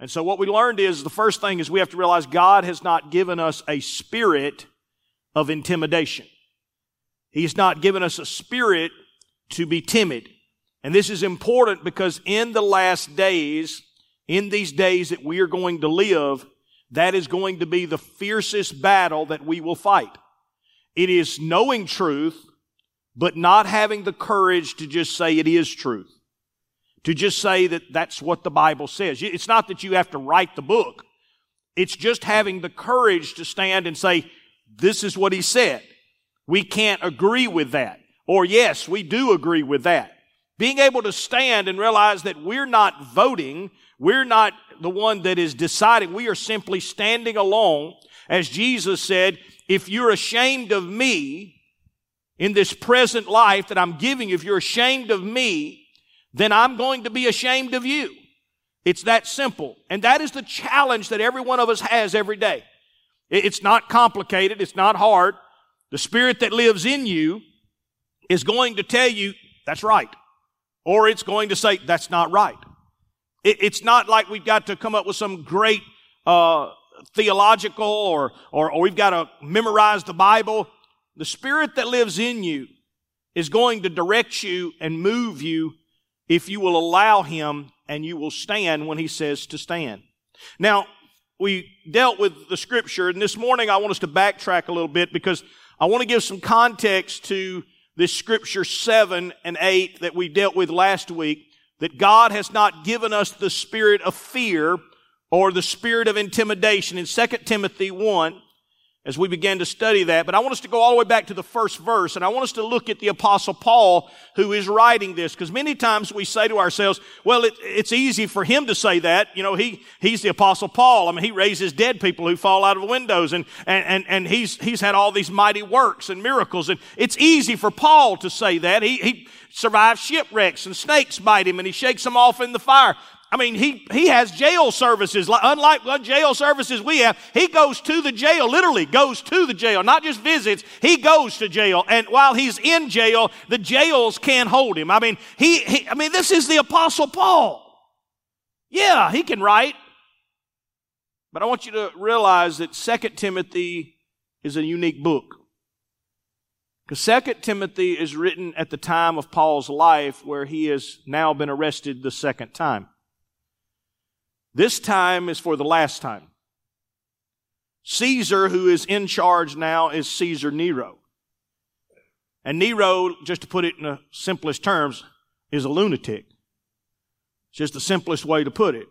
And so what we learned is the first thing is we have to realize God has not given us a spirit of intimidation. He's not given us a spirit to be timid. And this is important because in the last days, in these days that we are going to live, that is going to be the fiercest battle that we will fight. It is knowing truth, but not having the courage to just say it is truth. To just say that that's what the Bible says. It's not that you have to write the book. It's just having the courage to stand and say, this is what he said. We can't agree with that. Or yes, we do agree with that. Being able to stand and realize that we're not voting, we're not the one that is deciding, we are simply standing alone. As Jesus said, if you're ashamed of me in this present life that I'm giving you, if you're ashamed of me, then I'm going to be ashamed of you. It's that simple. And that is the challenge that every one of us has every day. It's not complicated. It's not hard. The spirit that lives in you is going to tell you that's right. Or it's going to say that's not right. it's not like we've got to come up with some great uh, theological or, or, or we've got to memorize the Bible. The spirit that lives in you is going to direct you and move you if you will allow him and you will stand when he says to stand. Now, we dealt with the scripture, and this morning I want us to backtrack a little bit because I want to give some context to this scripture 7 and 8 that we dealt with last week, that God has not given us the spirit of fear or the spirit of intimidation. In 2 Timothy 1, as we began to study that. But I want us to go all the way back to the first verse, and I want us to look at the apostle Paul who is writing this, because many times we say to ourselves, well, it, it's easy for him to say that. You know, he, he's the apostle Paul. I mean, he raises dead people who fall out of windows, and, and, and, and he's, he's had all these mighty works and miracles, and it's easy for Paul to say that. He, he survives shipwrecks, and snakes bite him, and he shakes them off in the fire. I mean, he, he has jail services. Unlike jail services we have, he goes to the jail, literally goes to the jail, not just visits. He goes to jail. And while he's in jail, the jails can't hold him. I mean, he, he I mean, this is the apostle Paul. Yeah, he can write. But I want you to realize that Second Timothy is a unique book. Because Second Timothy is written at the time of Paul's life where he has now been arrested the second time. This time is for the last time. Caesar, who is in charge now, is Caesar Nero. And Nero, just to put it in the simplest terms, is a lunatic. It's just the simplest way to put it.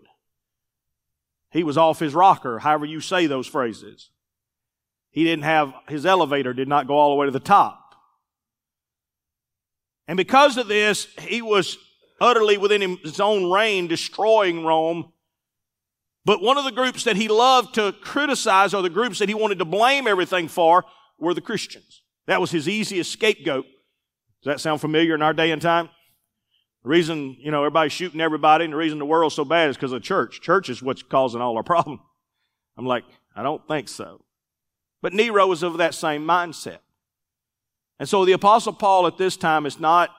He was off his rocker, however you say those phrases. He didn't have, his elevator did not go all the way to the top. And because of this, he was utterly within his own reign, destroying Rome but one of the groups that he loved to criticize or the groups that he wanted to blame everything for were the Christians. That was his easiest scapegoat. Does that sound familiar in our day and time? The reason, you know, everybody's shooting everybody and the reason the world's so bad is because of church. Church is what's causing all our problem. I'm like, I don't think so. But Nero was of that same mindset. And so the apostle Paul at this time is not,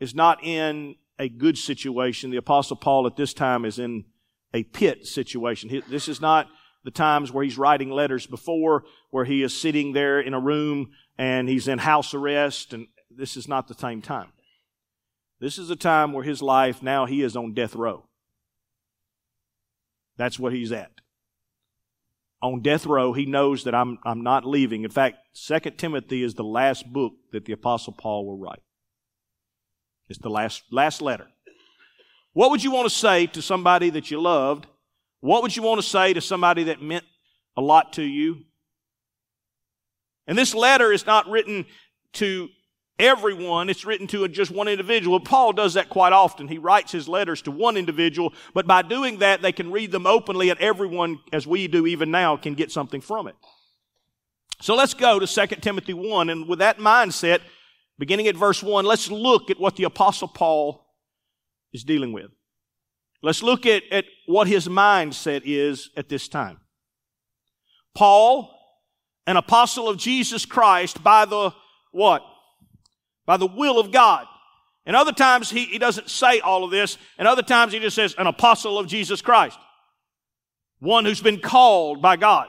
is not in a good situation. The apostle Paul at this time is in a pit situation. This is not the times where he's writing letters before, where he is sitting there in a room and he's in house arrest, and this is not the same time. This is a time where his life now he is on death row. That's what he's at. On death row, he knows that I'm, I'm not leaving. In fact, Second Timothy is the last book that the Apostle Paul will write. It's the last, last letter. What would you want to say to somebody that you loved? What would you want to say to somebody that meant a lot to you? And this letter is not written to everyone, it's written to just one individual. Paul does that quite often. He writes his letters to one individual, but by doing that, they can read them openly, and everyone, as we do even now, can get something from it. So let's go to 2 Timothy 1, and with that mindset, beginning at verse 1, let's look at what the Apostle Paul is dealing with. Let's look at, at what his mindset is at this time. Paul, an apostle of Jesus Christ by the what? By the will of God. And other times he, he doesn't say all of this, and other times he just says an apostle of Jesus Christ. one who's been called by God.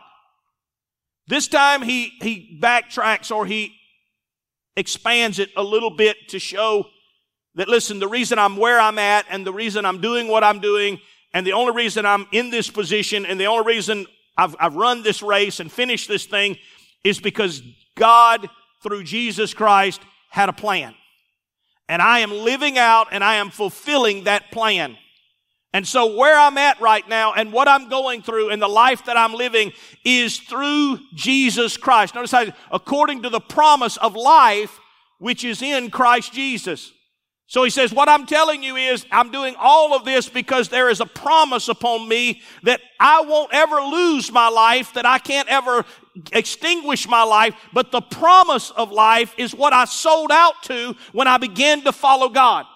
This time he, he backtracks or he expands it a little bit to show that listen, the reason I'm where I'm at and the reason I'm doing what I'm doing and the only reason I'm in this position and the only reason I've, I've run this race and finished this thing is because God, through Jesus Christ, had a plan. And I am living out and I am fulfilling that plan. And so where I'm at right now and what I'm going through and the life that I'm living is through Jesus Christ. Notice how, according to the promise of life, which is in Christ Jesus. So he says, what I'm telling you is I'm doing all of this because there is a promise upon me that I won't ever lose my life, that I can't ever extinguish my life, but the promise of life is what I sold out to when I began to follow God.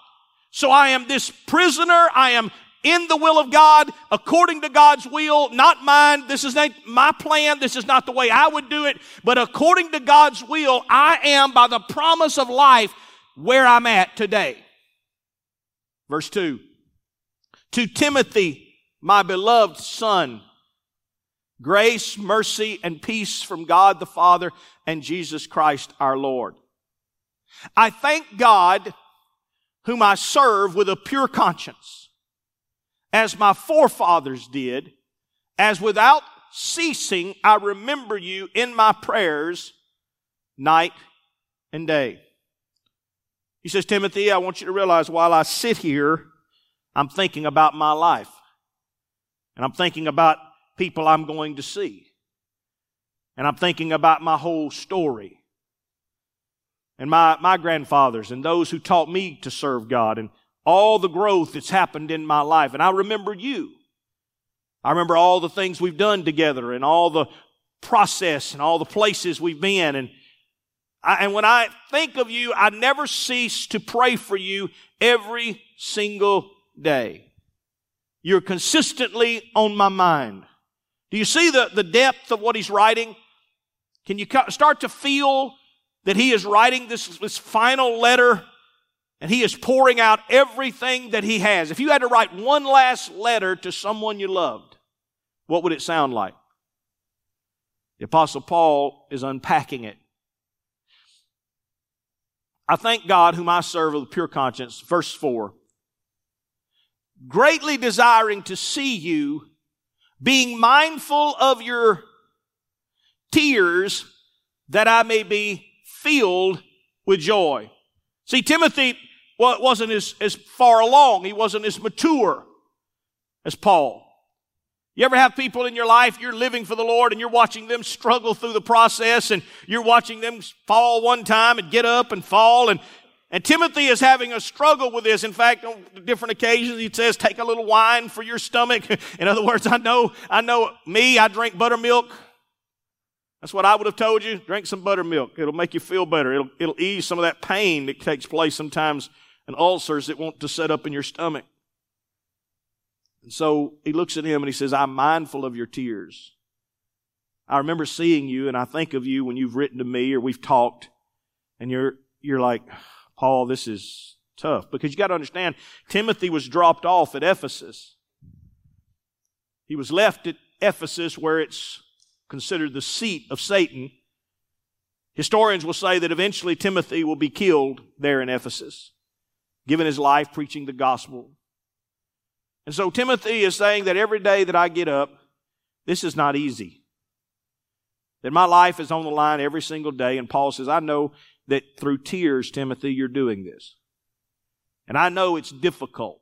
So I am this prisoner. I am in the will of God, according to God's will, not mine. This is not my plan. This is not the way I would do it, but according to God's will, I am by the promise of life where I'm at today. Verse 2. To Timothy, my beloved son, grace, mercy, and peace from God the Father and Jesus Christ our Lord. I thank God whom I serve with a pure conscience, as my forefathers did, as without ceasing I remember you in my prayers night and day. He says, Timothy, I want you to realize while I sit here, I'm thinking about my life. And I'm thinking about people I'm going to see. And I'm thinking about my whole story. And my, my grandfathers and those who taught me to serve God and all the growth that's happened in my life. And I remember you. I remember all the things we've done together and all the process and all the places we've been and I, and when I think of you, I never cease to pray for you every single day. You're consistently on my mind. Do you see the, the depth of what he's writing? Can you start to feel that he is writing this, this final letter and he is pouring out everything that he has? If you had to write one last letter to someone you loved, what would it sound like? The Apostle Paul is unpacking it I thank God whom I serve with a pure conscience. Verse 4. Greatly desiring to see you, being mindful of your tears, that I may be filled with joy. See, Timothy wasn't as, as far along. He wasn't as mature as Paul. You ever have people in your life, you're living for the Lord and you're watching them struggle through the process and you're watching them fall one time and get up and fall and, and Timothy is having a struggle with this. In fact, on different occasions, he says, take a little wine for your stomach. In other words, I know, I know me, I drink buttermilk. That's what I would have told you. Drink some buttermilk. It'll make you feel better. It'll, it'll ease some of that pain that takes place sometimes and ulcers that want to set up in your stomach. And so he looks at him and he says, I'm mindful of your tears. I remember seeing you and I think of you when you've written to me or we've talked and you're, you're like, Paul, this is tough. Because you got to understand, Timothy was dropped off at Ephesus. He was left at Ephesus where it's considered the seat of Satan. Historians will say that eventually Timothy will be killed there in Ephesus, given his life preaching the gospel. And so Timothy is saying that every day that I get up, this is not easy. That my life is on the line every single day. And Paul says, I know that through tears, Timothy, you're doing this. And I know it's difficult.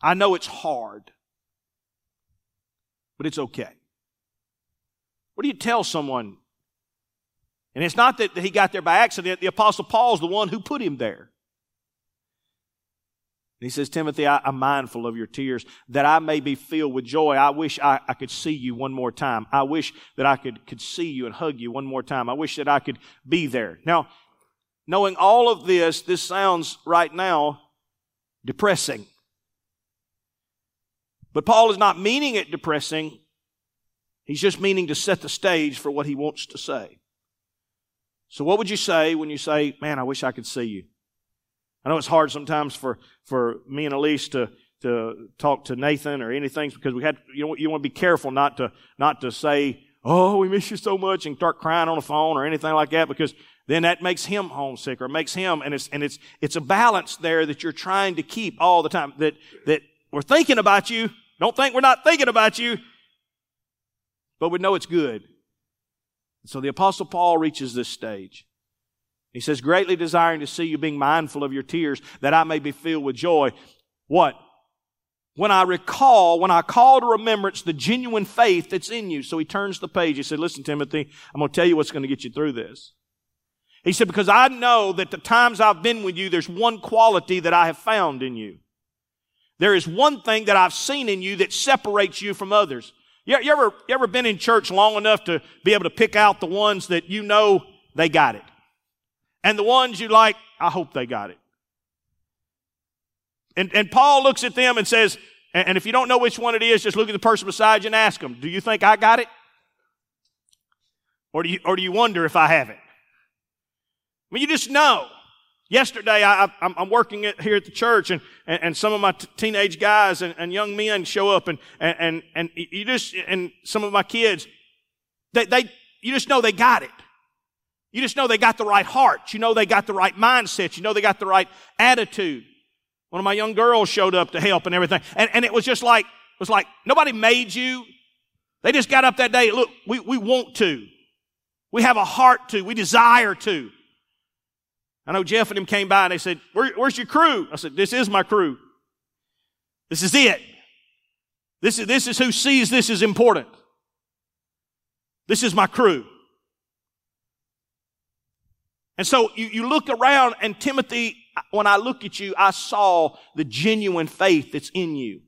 I know it's hard. But it's okay. What do you tell someone? And it's not that he got there by accident. The apostle Paul's the one who put him there. And he says, Timothy, I, am mindful of your tears that I may be filled with joy. I wish I, I could see you one more time. I wish that I could, could see you and hug you one more time. I wish that I could be there. Now, knowing all of this, this sounds right now depressing. But Paul is not meaning it depressing. He's just meaning to set the stage for what he wants to say. So what would you say when you say, man, I wish I could see you? I know it's hard sometimes for, for me and Elise to to talk to Nathan or anything because we had you know you want to be careful not to not to say oh we miss you so much and start crying on the phone or anything like that because then that makes him homesick or makes him and it's and it's it's a balance there that you're trying to keep all the time that that we're thinking about you. Don't think we're not thinking about you but we know it's good. So the apostle Paul reaches this stage he says greatly desiring to see you being mindful of your tears that I may be filled with joy what when I recall, when I call to remembrance the genuine faith that's in you. So he turns the page. He said, listen, Timothy, I'm going to tell you what's going to get you through this. He said, because I know that the times I've been with you, there's one quality that I have found in you. There is one thing that I've seen in you that separates you from others. You, ever, you ever been in church long enough to be able to pick out the ones that you know they got it? And the ones you like, I hope they got it. And, and Paul looks at them and says, and, if you don't know which one it is, just look at the person beside you and ask them, do you think I got it? Or do you, or do you wonder if I have it? I mean, you just know. Yesterday, I, I'm working at, here at the church, and, and, and some of my t- teenage guys and, and, young men show up, and, and, and, you just, and some of my kids, they, they, you just know they got it. You just know they got the right heart. You know they got the right mindset. You know they got the right attitude. One of my young girls showed up to help and everything. And, and it was just like, it was like, nobody made you. They just got up that day. Look, we, we want to. We have a heart to. We desire to. I know Jeff and him came by and they said, Where, where's your crew? I said, this is my crew. This is it. This is, this is who sees this is important. This is my crew. And so you, you look around and Timothy when I look at you, I saw the genuine faith that's in you.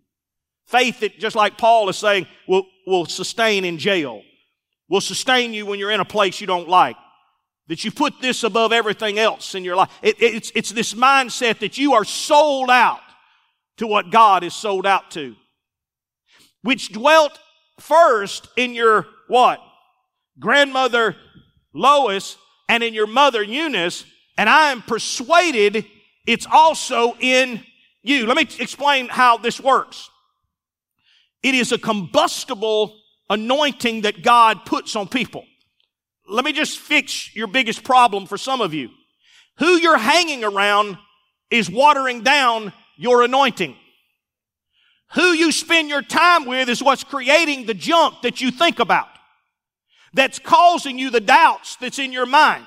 Faith that, just like Paul is saying, will, will sustain in jail, will sustain you when you're in a place you don't like. That you put this above everything else in your life. It, it's, it's this mindset that you are sold out to what God is sold out to. Which dwelt first in your what? Grandmother Lois and in your mother Eunice, and I am persuaded it's also in you. Let me explain how this works. It is a combustible anointing that God puts on people. Let me just fix your biggest problem for some of you. Who you're hanging around is watering down your anointing. Who you spend your time with is what's creating the junk that you think about. That's causing you the doubts that's in your mind.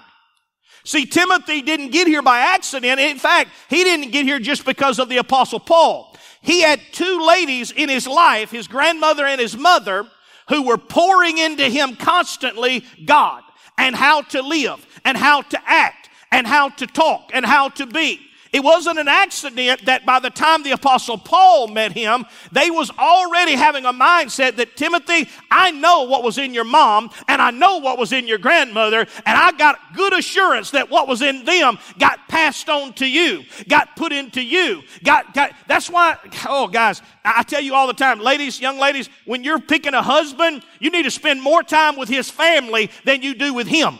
See, Timothy didn't get here by accident. In fact, he didn't get here just because of the apostle Paul. He had two ladies in his life, his grandmother and his mother, who were pouring into him constantly God and how to live and how to act and how to talk and how to be. It wasn't an accident that by the time the apostle Paul met him, they was already having a mindset that Timothy, I know what was in your mom and I know what was in your grandmother and I got good assurance that what was in them got passed on to you, got put into you, got, got, that's why, oh guys, I tell you all the time, ladies, young ladies, when you're picking a husband, you need to spend more time with his family than you do with him.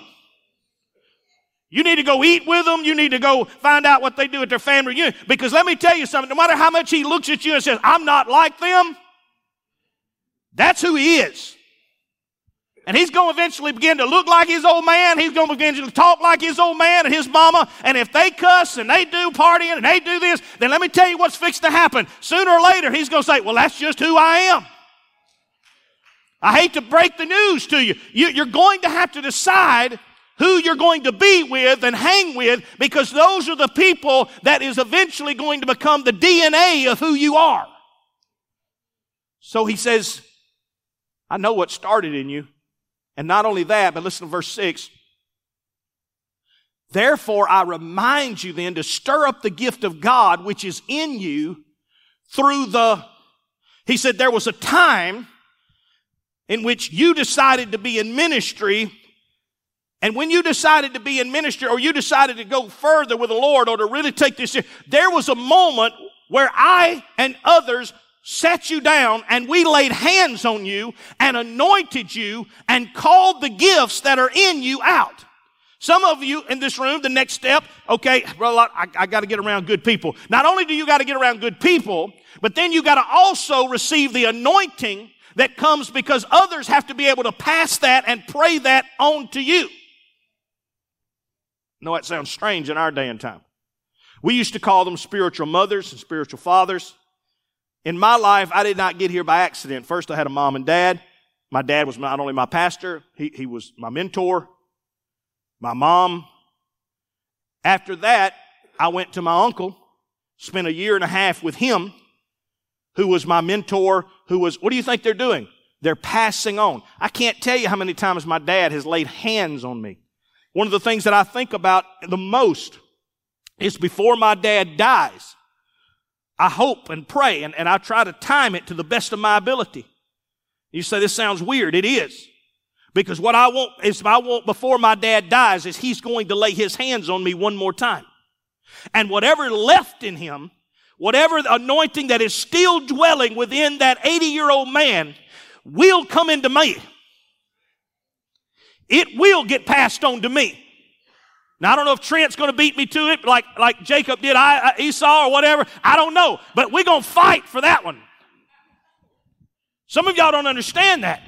You need to go eat with them. You need to go find out what they do at their family reunion. Because let me tell you something, no matter how much he looks at you and says, I'm not like them, that's who he is. And he's going to eventually begin to look like his old man. He's going to begin to talk like his old man and his mama. And if they cuss and they do partying and they do this, then let me tell you what's fixed to happen. Sooner or later, he's going to say, Well, that's just who I am. I hate to break the news to you. You're going to have to decide who you're going to be with and hang with because those are the people that is eventually going to become the DNA of who you are. So he says, I know what started in you. And not only that, but listen to verse 6. Therefore, I remind you then to stir up the gift of God which is in you through the, he said, there was a time in which you decided to be in ministry and when you decided to be in ministry or you decided to go further with the Lord or to really take this, there was a moment where I and others sat you down and we laid hands on you and anointed you and called the gifts that are in you out. Some of you in this room, the next step, okay, well, I, I got to get around good people. Not only do you got to get around good people, but then you got to also receive the anointing that comes because others have to be able to pass that and pray that on to you. Know that sounds strange in our day and time. We used to call them spiritual mothers and spiritual fathers. In my life, I did not get here by accident. First, I had a mom and dad. My dad was not only my pastor, he, he was my mentor, my mom. After that, I went to my uncle, spent a year and a half with him, who was my mentor, who was, what do you think they're doing? They're passing on. I can't tell you how many times my dad has laid hands on me. One of the things that I think about the most is before my dad dies, I hope and pray and, and I try to time it to the best of my ability. You say this sounds weird. It is. Because what I want is I want before my dad dies is he's going to lay his hands on me one more time. And whatever left in him, whatever anointing that is still dwelling within that 80 year old man will come into me. It will get passed on to me. Now I don't know if Trent's going to beat me to it like, like Jacob did I, Esau or whatever. I don't know. But we're going to fight for that one. Some of y'all don't understand that.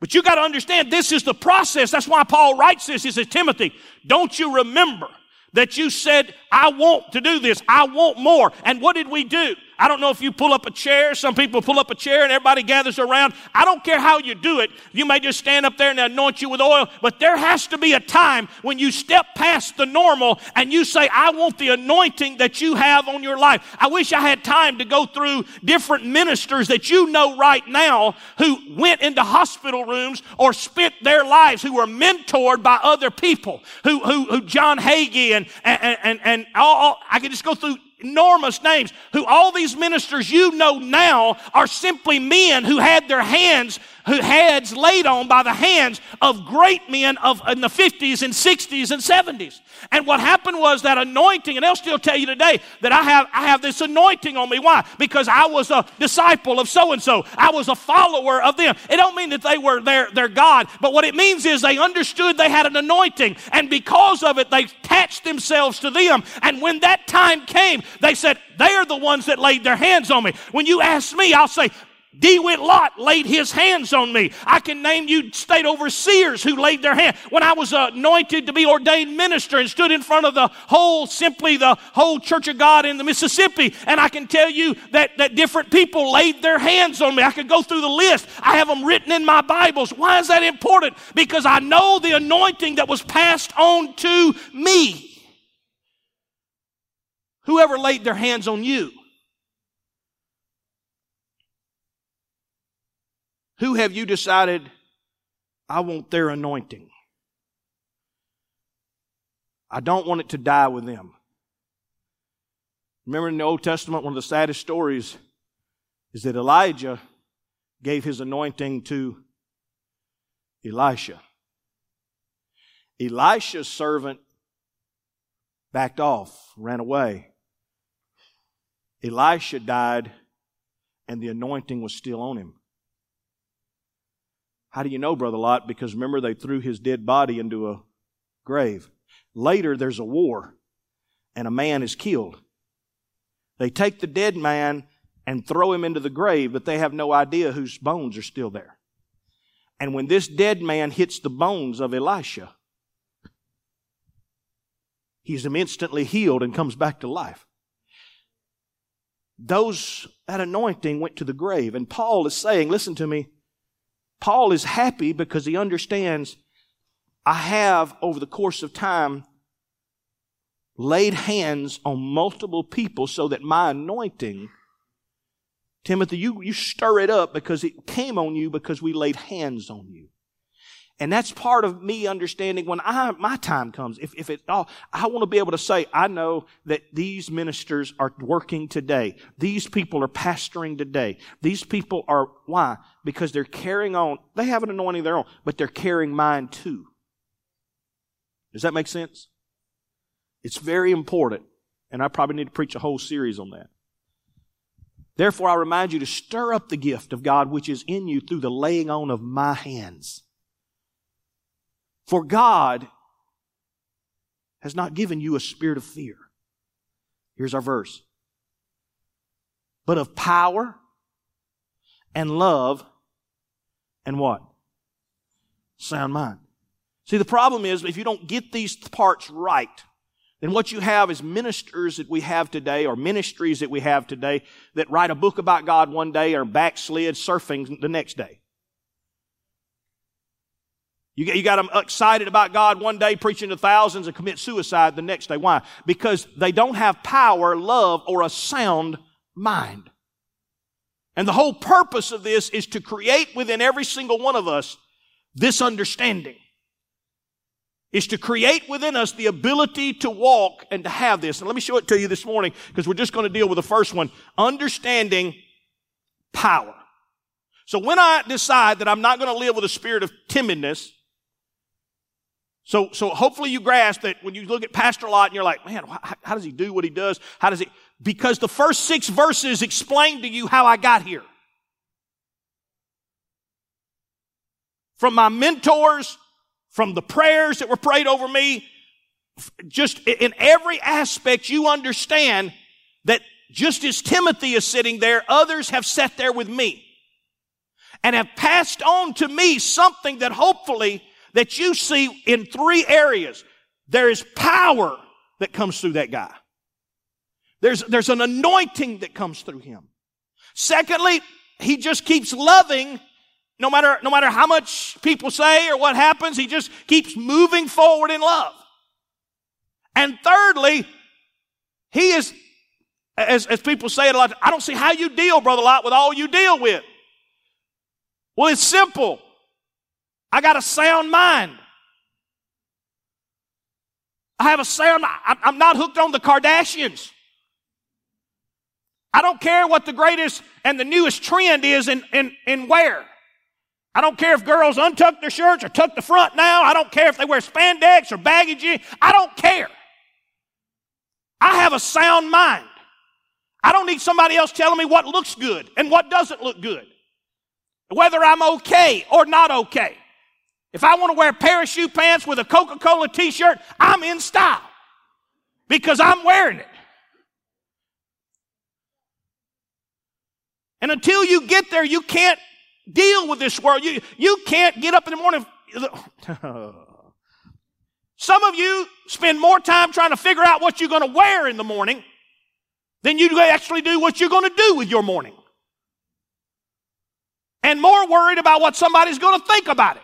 But you got to understand this is the process. That's why Paul writes this. He says, Timothy, don't you remember that you said, I want to do this. I want more. And what did we do? I don't know if you pull up a chair. Some people pull up a chair and everybody gathers around. I don't care how you do it. You may just stand up there and anoint you with oil, but there has to be a time when you step past the normal and you say, I want the anointing that you have on your life. I wish I had time to go through different ministers that you know right now who went into hospital rooms or spent their lives, who were mentored by other people, who, who, who John Hagee and, and, and, and all, all, I could just go through enormous names who all these ministers you know now are simply men who had their hands who heads laid on by the hands of great men of in the 50s and 60s and 70s. And what happened was that anointing, and they'll still tell you today that I have, I have this anointing on me. Why? Because I was a disciple of so and so. I was a follower of them. It don't mean that they were their, their God, but what it means is they understood they had an anointing. And because of it, they attached themselves to them. And when that time came, they said, they are the ones that laid their hands on me. When you ask me, I'll say, DeWitt Lott laid his hands on me. I can name you state overseers who laid their hand. When I was anointed to be ordained minister and stood in front of the whole, simply the whole Church of God in the Mississippi, and I can tell you that, that different people laid their hands on me. I could go through the list. I have them written in my Bibles. Why is that important? Because I know the anointing that was passed on to me. Whoever laid their hands on you Who have you decided, I want their anointing? I don't want it to die with them. Remember in the Old Testament, one of the saddest stories is that Elijah gave his anointing to Elisha. Elisha's servant backed off, ran away. Elisha died, and the anointing was still on him. How do you know, Brother Lot? Because remember, they threw his dead body into a grave. Later, there's a war, and a man is killed. They take the dead man and throw him into the grave, but they have no idea whose bones are still there. And when this dead man hits the bones of Elisha, he's instantly healed and comes back to life. Those, that anointing went to the grave. And Paul is saying, listen to me, Paul is happy because he understands I have, over the course of time, laid hands on multiple people so that my anointing, Timothy, you, you stir it up because it came on you because we laid hands on you. And that's part of me understanding when I, my time comes. If, if it all, I want to be able to say, I know that these ministers are working today. These people are pastoring today. These people are, why? Because they're carrying on. They have an anointing of their own, but they're carrying mine too. Does that make sense? It's very important. And I probably need to preach a whole series on that. Therefore, I remind you to stir up the gift of God which is in you through the laying on of my hands. For God has not given you a spirit of fear. Here's our verse. But of power and love and what? Sound mind. See, the problem is if you don't get these parts right, then what you have is ministers that we have today or ministries that we have today that write a book about God one day or backslid surfing the next day. You, you got them excited about God one day, preaching to thousands, and commit suicide the next day. Why? Because they don't have power, love, or a sound mind. And the whole purpose of this is to create within every single one of us this understanding. Is to create within us the ability to walk and to have this. And let me show it to you this morning because we're just going to deal with the first one. Understanding power. So when I decide that I'm not going to live with a spirit of timidness, so, so hopefully you grasp that when you look at Pastor Lot and you're like, man, how, how does he do what he does? How does he? Because the first six verses explain to you how I got here. From my mentors, from the prayers that were prayed over me, just in every aspect, you understand that just as Timothy is sitting there, others have sat there with me and have passed on to me something that hopefully that you see in three areas. There is power that comes through that guy. There's, there's an anointing that comes through him. Secondly, he just keeps loving no matter, no matter how much people say or what happens, he just keeps moving forward in love. And thirdly, he is, as, as people say it a lot, I don't see how you deal, Brother Lot, with all you deal with. Well, it's simple. I got a sound mind. I have a sound, mind. I'm not hooked on the Kardashians. I don't care what the greatest and the newest trend is in, in, in wear. I don't care if girls untuck their shirts or tuck the front now. I don't care if they wear spandex or baggy jeans. I don't care. I have a sound mind. I don't need somebody else telling me what looks good and what doesn't look good. Whether I'm okay or not okay. If I want to wear parachute pants with a Coca Cola t shirt, I'm in style because I'm wearing it. And until you get there, you can't deal with this world. You, you can't get up in the morning. Some of you spend more time trying to figure out what you're going to wear in the morning than you actually do what you're going to do with your morning. And more worried about what somebody's going to think about it.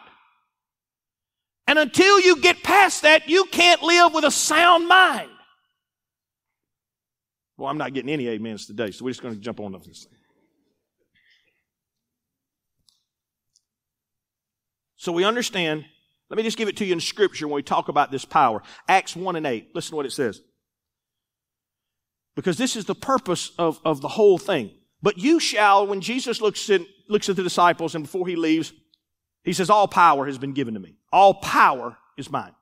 And until you get past that, you can't live with a sound mind. Well, I'm not getting any amens today, so we're just going to jump on this thing. So we understand. Let me just give it to you in Scripture when we talk about this power. Acts 1 and 8. Listen to what it says. Because this is the purpose of, of the whole thing. But you shall, when Jesus looks, in, looks at the disciples and before he leaves, he says, All power has been given to me. All power is mine.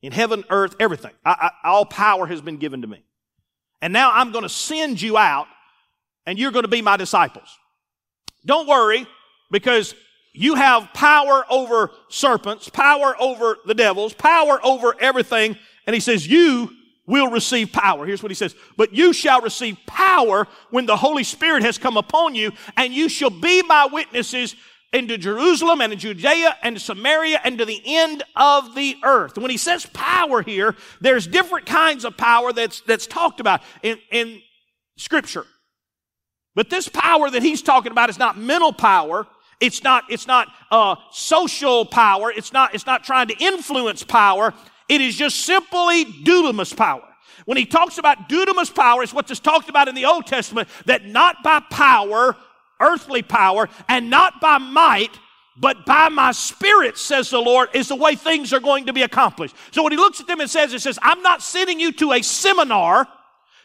In heaven, earth, everything. I, I, all power has been given to me. And now I'm going to send you out and you're going to be my disciples. Don't worry because you have power over serpents, power over the devils, power over everything. And he says, you will receive power. Here's what he says. But you shall receive power when the Holy Spirit has come upon you and you shall be my witnesses into Jerusalem and Judea and Samaria and to the end of the earth. When he says power here, there's different kinds of power that's, that's talked about in, in scripture. But this power that he's talking about is not mental power. It's not, it's not, uh, social power. It's not, it's not trying to influence power. It is just simply dunamis power. When he talks about dunamis power, it's what's just talked about in the Old Testament, that not by power earthly power and not by might, but by my spirit, says the Lord, is the way things are going to be accomplished. So when he looks at them and says, it says, I'm not sending you to a seminar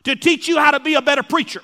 to teach you how to be a better preacher.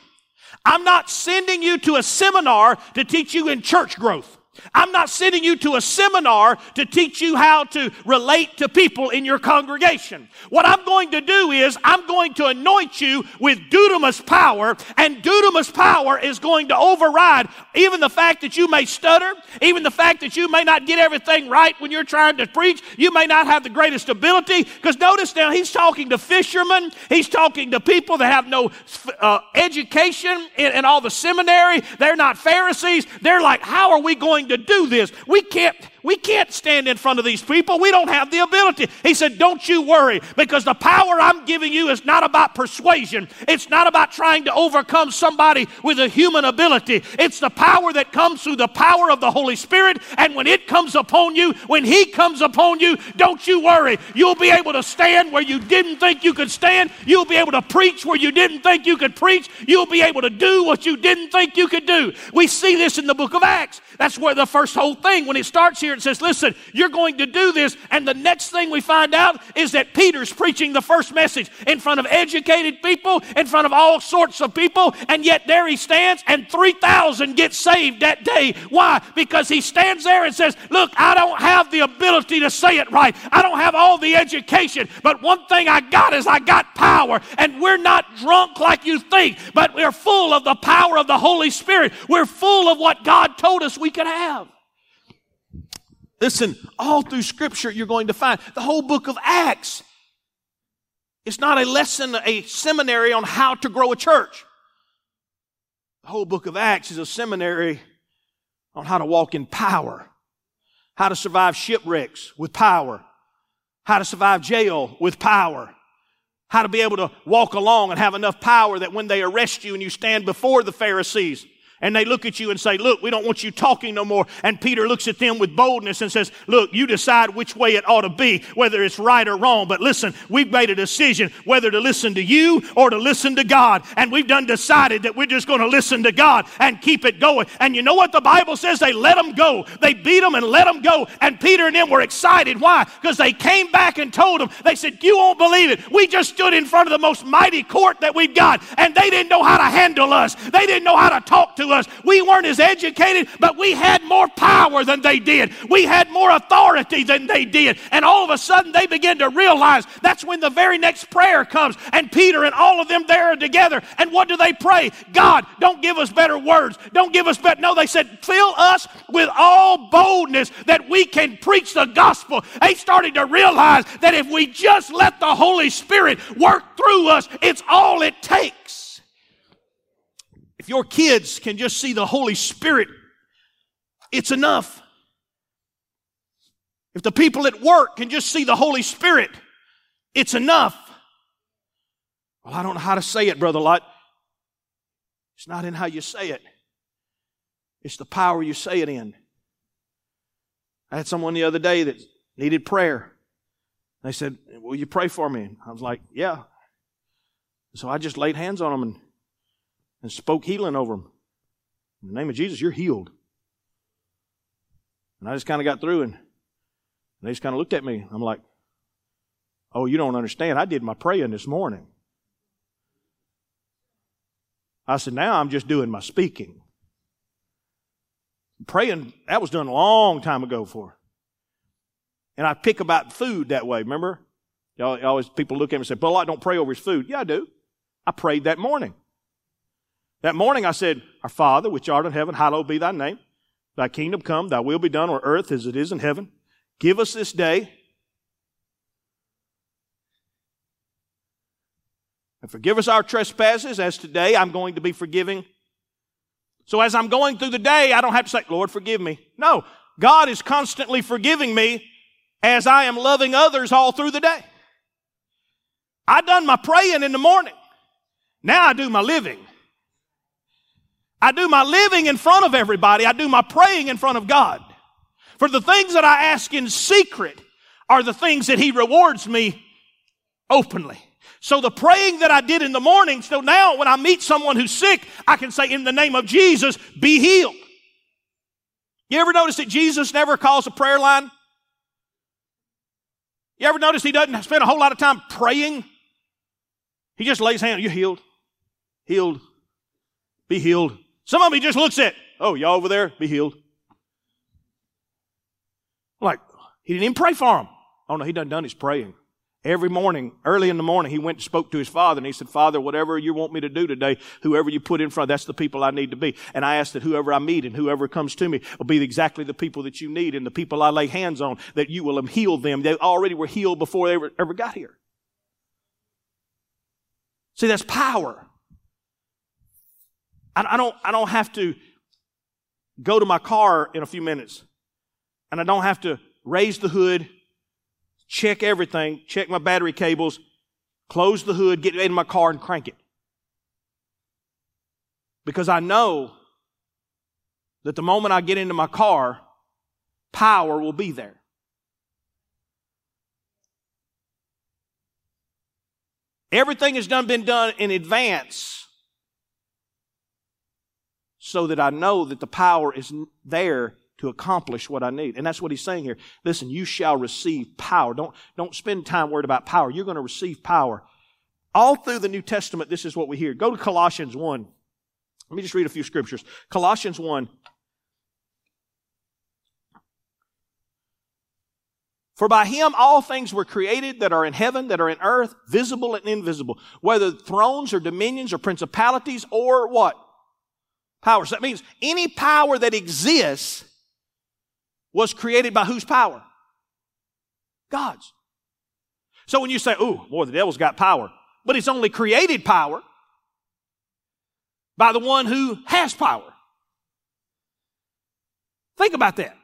I'm not sending you to a seminar to teach you in church growth. I'm not sending you to a seminar to teach you how to relate to people in your congregation. What I'm going to do is I'm going to anoint you with dunamis power, and dunamis power is going to override even the fact that you may stutter, even the fact that you may not get everything right when you're trying to preach. You may not have the greatest ability. Because notice now, he's talking to fishermen, he's talking to people that have no uh, education in, in all the seminary. They're not Pharisees. They're like, how are we going to do this? We can't we can't stand in front of these people. We don't have the ability. He said, Don't you worry, because the power I'm giving you is not about persuasion. It's not about trying to overcome somebody with a human ability. It's the power that comes through the power of the Holy Spirit. And when it comes upon you, when He comes upon you, don't you worry. You'll be able to stand where you didn't think you could stand. You'll be able to preach where you didn't think you could preach. You'll be able to do what you didn't think you could do. We see this in the book of Acts. That's where the first whole thing, when it starts here, it says, Listen, you're going to do this. And the next thing we find out is that Peter's preaching the first message in front of educated people, in front of all sorts of people. And yet there he stands, and 3,000 get saved that day. Why? Because he stands there and says, Look, I don't have the ability to say it right. I don't have all the education. But one thing I got is I got power. And we're not drunk like you think, but we're full of the power of the Holy Spirit. We're full of what God told us we could have. Listen, all through Scripture, you're going to find the whole book of Acts. It's not a lesson, a seminary on how to grow a church. The whole book of Acts is a seminary on how to walk in power, how to survive shipwrecks with power, how to survive jail with power, how to be able to walk along and have enough power that when they arrest you and you stand before the Pharisees, and they look at you and say, Look, we don't want you talking no more. And Peter looks at them with boldness and says, Look, you decide which way it ought to be, whether it's right or wrong. But listen, we've made a decision whether to listen to you or to listen to God. And we've done decided that we're just going to listen to God and keep it going. And you know what the Bible says? They let them go. They beat them and let them go. And Peter and them were excited. Why? Because they came back and told them, They said, You won't believe it. We just stood in front of the most mighty court that we've got. And they didn't know how to handle us, they didn't know how to talk to to us. We weren't as educated, but we had more power than they did. We had more authority than they did. And all of a sudden they begin to realize that's when the very next prayer comes. And Peter and all of them there are together. And what do they pray? God, don't give us better words. Don't give us better. No, they said, fill us with all boldness that we can preach the gospel. They started to realize that if we just let the Holy Spirit work through us, it's all it takes. If your kids can just see the Holy Spirit, it's enough. If the people at work can just see the Holy Spirit, it's enough. Well, I don't know how to say it, Brother Lot. It's not in how you say it, it's the power you say it in. I had someone the other day that needed prayer. They said, Will you pray for me? I was like, Yeah. So I just laid hands on them and and spoke healing over them. In the name of Jesus, you're healed. And I just kind of got through and they just kind of looked at me. I'm like, oh, you don't understand. I did my praying this morning. I said, now I'm just doing my speaking. Praying, that was done a long time ago for. And I pick about food that way, remember? Y'all, always people look at me and say, Well, I don't pray over his food. Yeah, I do. I prayed that morning. That morning I said, Our Father, which art in heaven, hallowed be thy name. Thy kingdom come, thy will be done on earth as it is in heaven. Give us this day. And forgive us our trespasses as today I'm going to be forgiving. So as I'm going through the day, I don't have to say, Lord, forgive me. No, God is constantly forgiving me as I am loving others all through the day. I done my praying in the morning. Now I do my living. I do my living in front of everybody. I do my praying in front of God. For the things that I ask in secret are the things that He rewards me openly. So the praying that I did in the morning, so now when I meet someone who's sick, I can say, in the name of Jesus, be healed. You ever notice that Jesus never calls a prayer line? You ever notice he doesn't spend a whole lot of time praying? He just lays hands, you're healed, healed, be healed. Some of them he just looks at, oh, y'all over there, be healed. Like, he didn't even pray for him. Oh no, he done done his praying. Every morning, early in the morning, he went and spoke to his father and he said, Father, whatever you want me to do today, whoever you put in front, that's the people I need to be. And I ask that whoever I meet and whoever comes to me will be exactly the people that you need and the people I lay hands on, that you will heal them. They already were healed before they ever, ever got here. See, that's power. I, I don't, I don't have to go to my car in a few minutes and I don't have to raise the hood check everything, check my battery cables, close the hood, get in my car and crank it. Because I know that the moment I get into my car, power will be there. Everything has done been done in advance so that I know that the power is there to accomplish what I need. And that's what he's saying here. Listen, you shall receive power. Don't, don't spend time worried about power. You're going to receive power. All through the New Testament, this is what we hear. Go to Colossians 1. Let me just read a few scriptures. Colossians 1. For by him all things were created that are in heaven, that are in earth, visible and invisible, whether thrones or dominions or principalities or what? Powers. That means any power that exists was created by whose power? God's. So when you say, oh, boy, the devil's got power, but it's only created power by the one who has power. Think about that.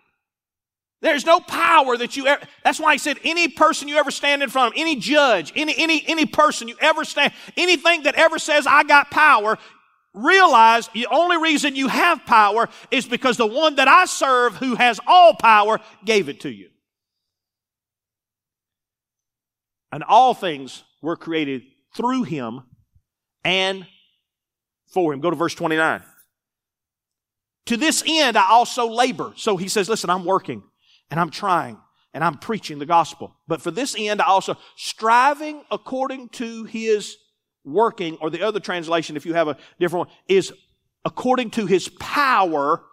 There's no power that you ever, that's why he said any person you ever stand in front of, any judge, any, any, any person you ever stand, anything that ever says I got power, realize the only reason you have power is because the one that I serve who has all power gave it to you. And all things were created through him and for him. Go to verse 29. To this end, I also labor. So he says, listen, I'm working and I'm trying and I'm preaching the gospel. But for this end, I also striving according to his working, or the other translation, if you have a different one, is according to his power,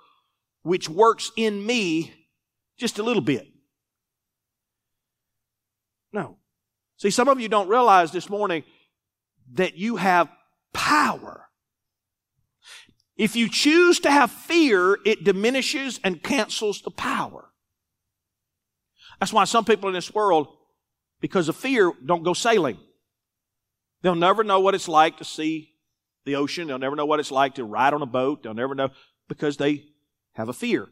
which works in me just a little bit. No. See, some of you don't realize this morning that you have power. If you choose to have fear, it diminishes and cancels the power. That's why some people in this world, because of fear, don't go sailing. They'll never know what it's like to see the ocean. They'll never know what it's like to ride on a boat. They'll never know because they have a fear.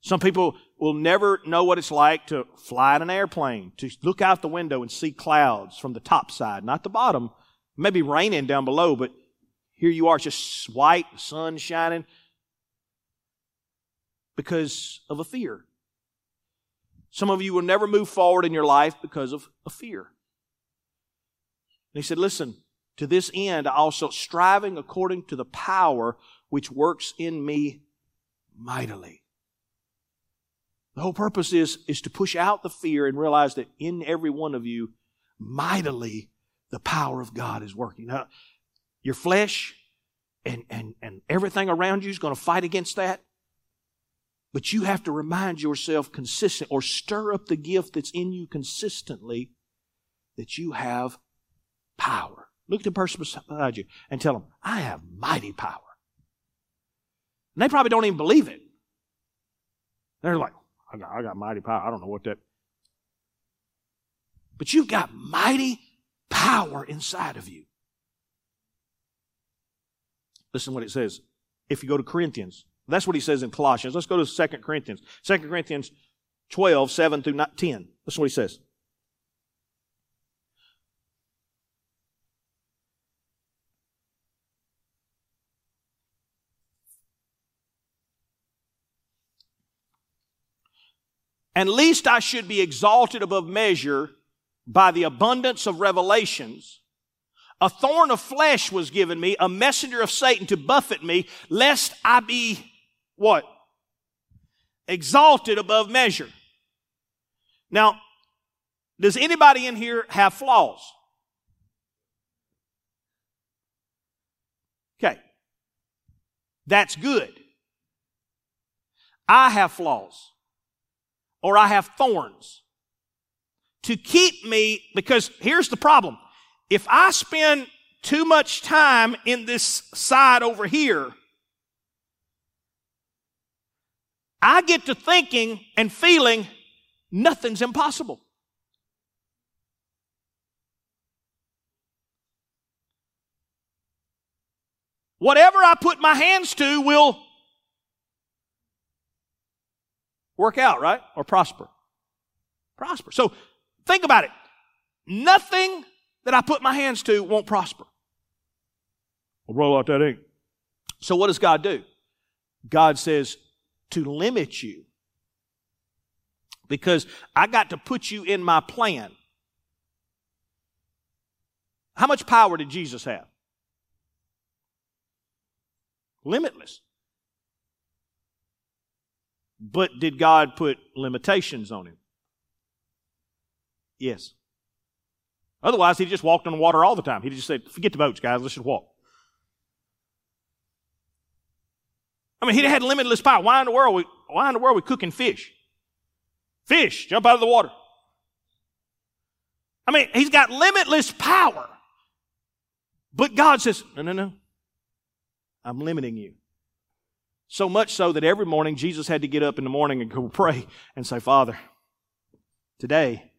Some people will never know what it's like to fly in an airplane, to look out the window and see clouds from the top side, not the bottom. Maybe raining down below, but here you are, just white, sun shining because of a fear. Some of you will never move forward in your life because of a fear. And he said, Listen, to this end, also striving according to the power which works in me mightily. The whole purpose is, is to push out the fear and realize that in every one of you, mightily, the power of God is working. Now, your flesh and, and, and everything around you is going to fight against that. But you have to remind yourself consistent or stir up the gift that's in you consistently that you have power. Look at the person beside you and tell them, I have mighty power. And they probably don't even believe it. They're like, I got, I got mighty power. I don't know what that. But you've got mighty power inside of you. Listen what it says. If you go to Corinthians, that's what he says in Colossians. Let's go to 2 Corinthians. 2 Corinthians 12, 7 through 10. That's what he says. And least I should be exalted above measure by the abundance of revelations. A thorn of flesh was given me, a messenger of Satan to buffet me, lest I be what? Exalted above measure. Now, does anybody in here have flaws? Okay. That's good. I have flaws. Or I have thorns to keep me, because here's the problem. If I spend too much time in this side over here, I get to thinking and feeling nothing's impossible. Whatever I put my hands to will work out, right? Or prosper. Prosper. So think about it. Nothing that I put my hands to won't prosper. Well, roll out that ink. So what does God do? God says to limit you because I got to put you in my plan. How much power did Jesus have? Limitless. But did God put limitations on him? Yes. Otherwise, he just walked on water all the time. He just said, forget the boats, guys, let's just walk. I mean, he had limitless power. Why in the world we, why in the world we cooking fish? Fish, jump out of the water. I mean, he's got limitless power. But God says, no, no, no. I'm limiting you. So much so that every morning Jesus had to get up in the morning and go pray and say, Father, today,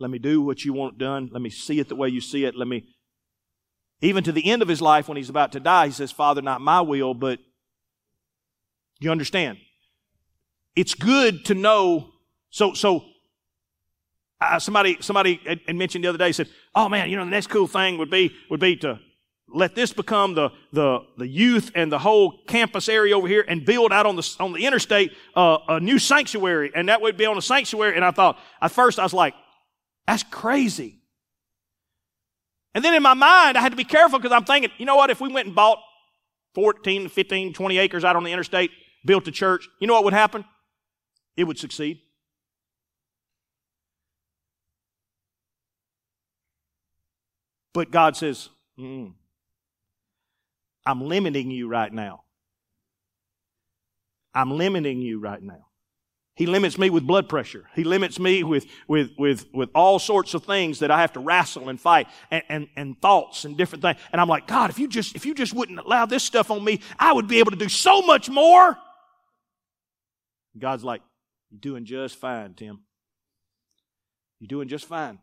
let me do what you want done. Let me see it the way you see it. Let me, even to the end of his life when he's about to die, he says, Father, not my will, but you understand? It's good to know. So, so, uh, somebody, somebody had mentioned the other day said, "Oh man, you know the next cool thing would be would be to let this become the, the, the youth and the whole campus area over here and build out on the, on the interstate uh, a new sanctuary. And that would be on a sanctuary. And I thought, at first I was like, that's crazy. And then in my mind, I had to be careful because I'm thinking, you know what, if we went and bought 14, 15, 20 acres out on the interstate, built a church, you know what would happen? It would succeed. But God says, mm, I'm limiting you right now. I'm limiting you right now. He limits me with blood pressure. He limits me with, with, with, with all sorts of things that I have to wrestle and fight and, and, and thoughts and different things. And I'm like, God, if you just, if you just wouldn't allow this stuff on me, I would be able to do so much more. God's like, you're doing just fine, Tim. You're doing just fine.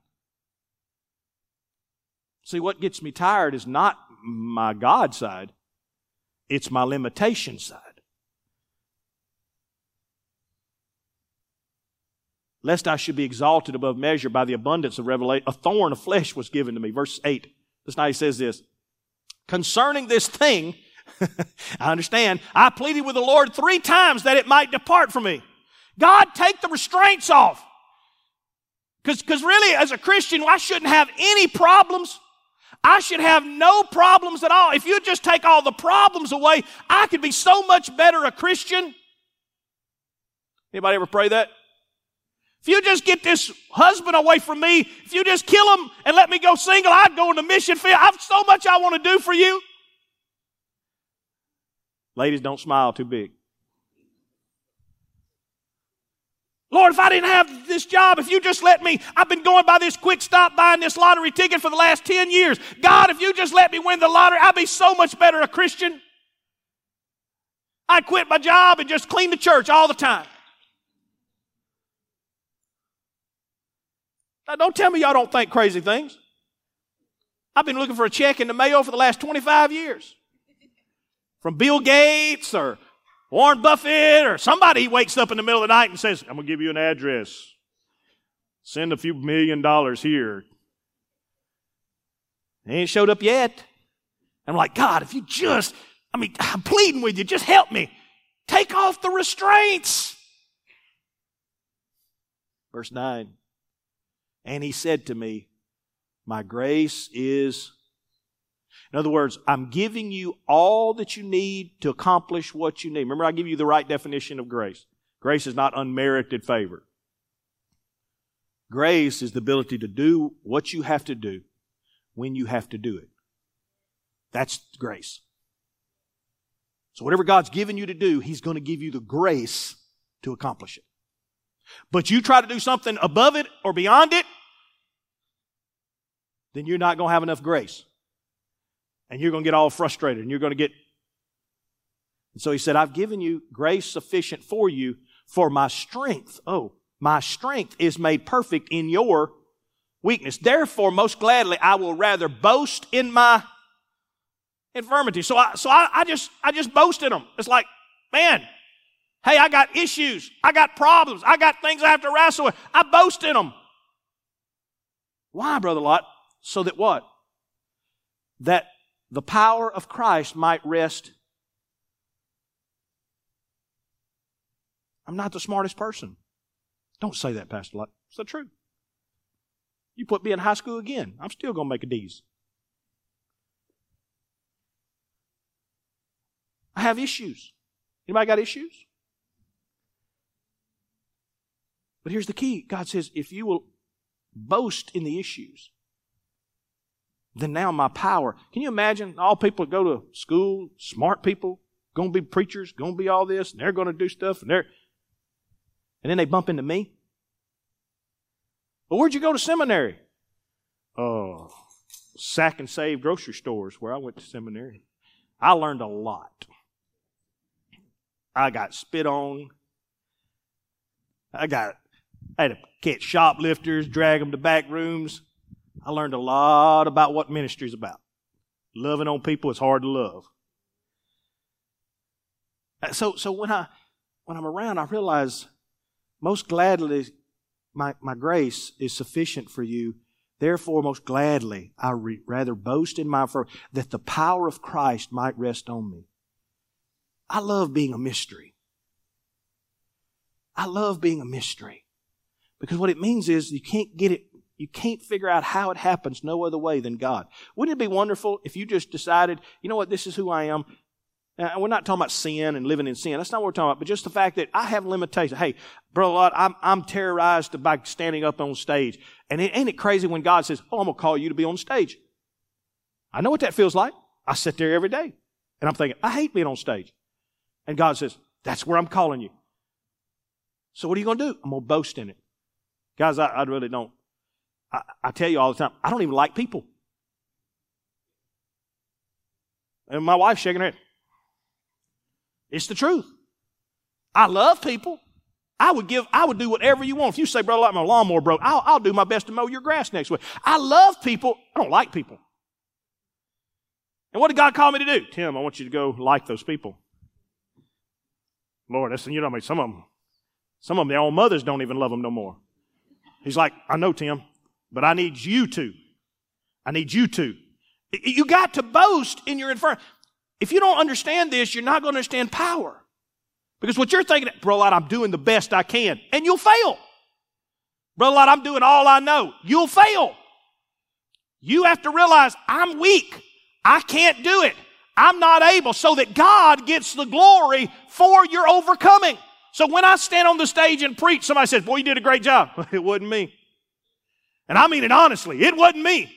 See, what gets me tired is not my God side, it's my limitation side. Lest I should be exalted above measure by the abundance of revelation, a thorn of flesh was given to me. Verse 8. This night he says this. Concerning this thing, I understand, I pleaded with the Lord three times that it might depart from me. God, take the restraints off. Because really, as a Christian, I shouldn't have any problems. I should have no problems at all. If you just take all the problems away, I could be so much better a Christian. Anybody ever pray that? If you just get this husband away from me, if you just kill him and let me go single, I'd go in the mission field. I've so much I want to do for you. Ladies, don't smile too big. Lord, if I didn't have this job, if you just let me, I've been going by this quick stop buying this lottery ticket for the last 10 years. God, if you just let me win the lottery, I'd be so much better a Christian. I'd quit my job and just clean the church all the time. Now, don't tell me y'all don't think crazy things. I've been looking for a check in the mail for the last 25 years. From Bill Gates or Warren Buffett or somebody wakes up in the middle of the night and says, I'm going to give you an address. Send a few million dollars here. They ain't showed up yet. I'm like, God, if you just, I mean, I'm pleading with you, just help me. Take off the restraints. Verse 9. And he said to me, My grace is in other words, I'm giving you all that you need to accomplish what you need. Remember, I give you the right definition of grace. Grace is not unmerited favor. Grace is the ability to do what you have to do when you have to do it. That's grace. So whatever God's given you to do, He's going to give you the grace to accomplish it. but you try to do something above it or beyond it, then you're not going to have enough grace. And you're going to get all frustrated and you're going to get. And so he said, I've given you grace sufficient for you for my strength. Oh, my strength is made perfect in your weakness. Therefore, most gladly, I will rather boast in my infirmity. So I, so I, I just, I just boast in them. It's like, man, hey, I got issues. I got problems. I got things I have to wrestle with. I boast in them. Why, Brother Lot? So that what? That the power of Christ might rest. I'm not the smartest person. Don't say that, Pastor Lot. It's the truth. You put me in high school again, I'm still going to make a D's. I have issues. Anybody got issues? But here's the key God says, if you will boast in the issues, then now my power. Can you imagine all people go to school, smart people, going to be preachers, going to be all this, and they're going to do stuff, and they're, and then they bump into me? Well, where'd you go to seminary? Oh, sack and save grocery stores where I went to seminary. I learned a lot. I got spit on. I got, I had to catch shoplifters, drag them to back rooms. I learned a lot about what ministry is about. Loving on people is hard to love. Uh, so, so when I, when I'm around, I realize most gladly my, my grace is sufficient for you. Therefore, most gladly, I re- rather boast in my firm that the power of Christ might rest on me. I love being a mystery. I love being a mystery. Because what it means is you can't get it, you can't figure out how it happens no other way than God. Wouldn't it be wonderful if you just decided, you know what, this is who I am. Now, we're not talking about sin and living in sin. That's not what we're talking about. But just the fact that I have limitations. Hey, brother, Lord, I'm, I'm terrorized by standing up on stage. And it, ain't it crazy when God says, "Oh, I'm gonna call you to be on stage." I know what that feels like. I sit there every day, and I'm thinking, I hate being on stage. And God says, That's where I'm calling you. So what are you going to do? I'm going to boast in it. Guys, I, I really don't. I, I tell you all the time, I don't even like people. And my wife's shaking her head. It's the truth. I love people. I would give, I would do whatever you want. If you say, brother, like my lawnmower broke, I'll, I'll do my best to mow your grass next week. I love people. I don't like people. And what did God call me to do? Tim, I want you to go like those people. Lord, that's, you know, I mean, some of them, some of them, their own mothers don't even love them no more. He's like, I know, Tim, but I need you to. I need you to. You got to boast in your infirmity. If you don't understand this, you're not going to understand power. Because what you're thinking, bro, Lot, I'm doing the best I can, and you'll fail. Brother I'm doing all I know. You'll fail. You have to realize I'm weak. I can't do it. I'm not able so that God gets the glory for your overcoming. So when I stand on the stage and preach, somebody says, boy, you did a great job. it wasn't me. And I mean it honestly. It wasn't me.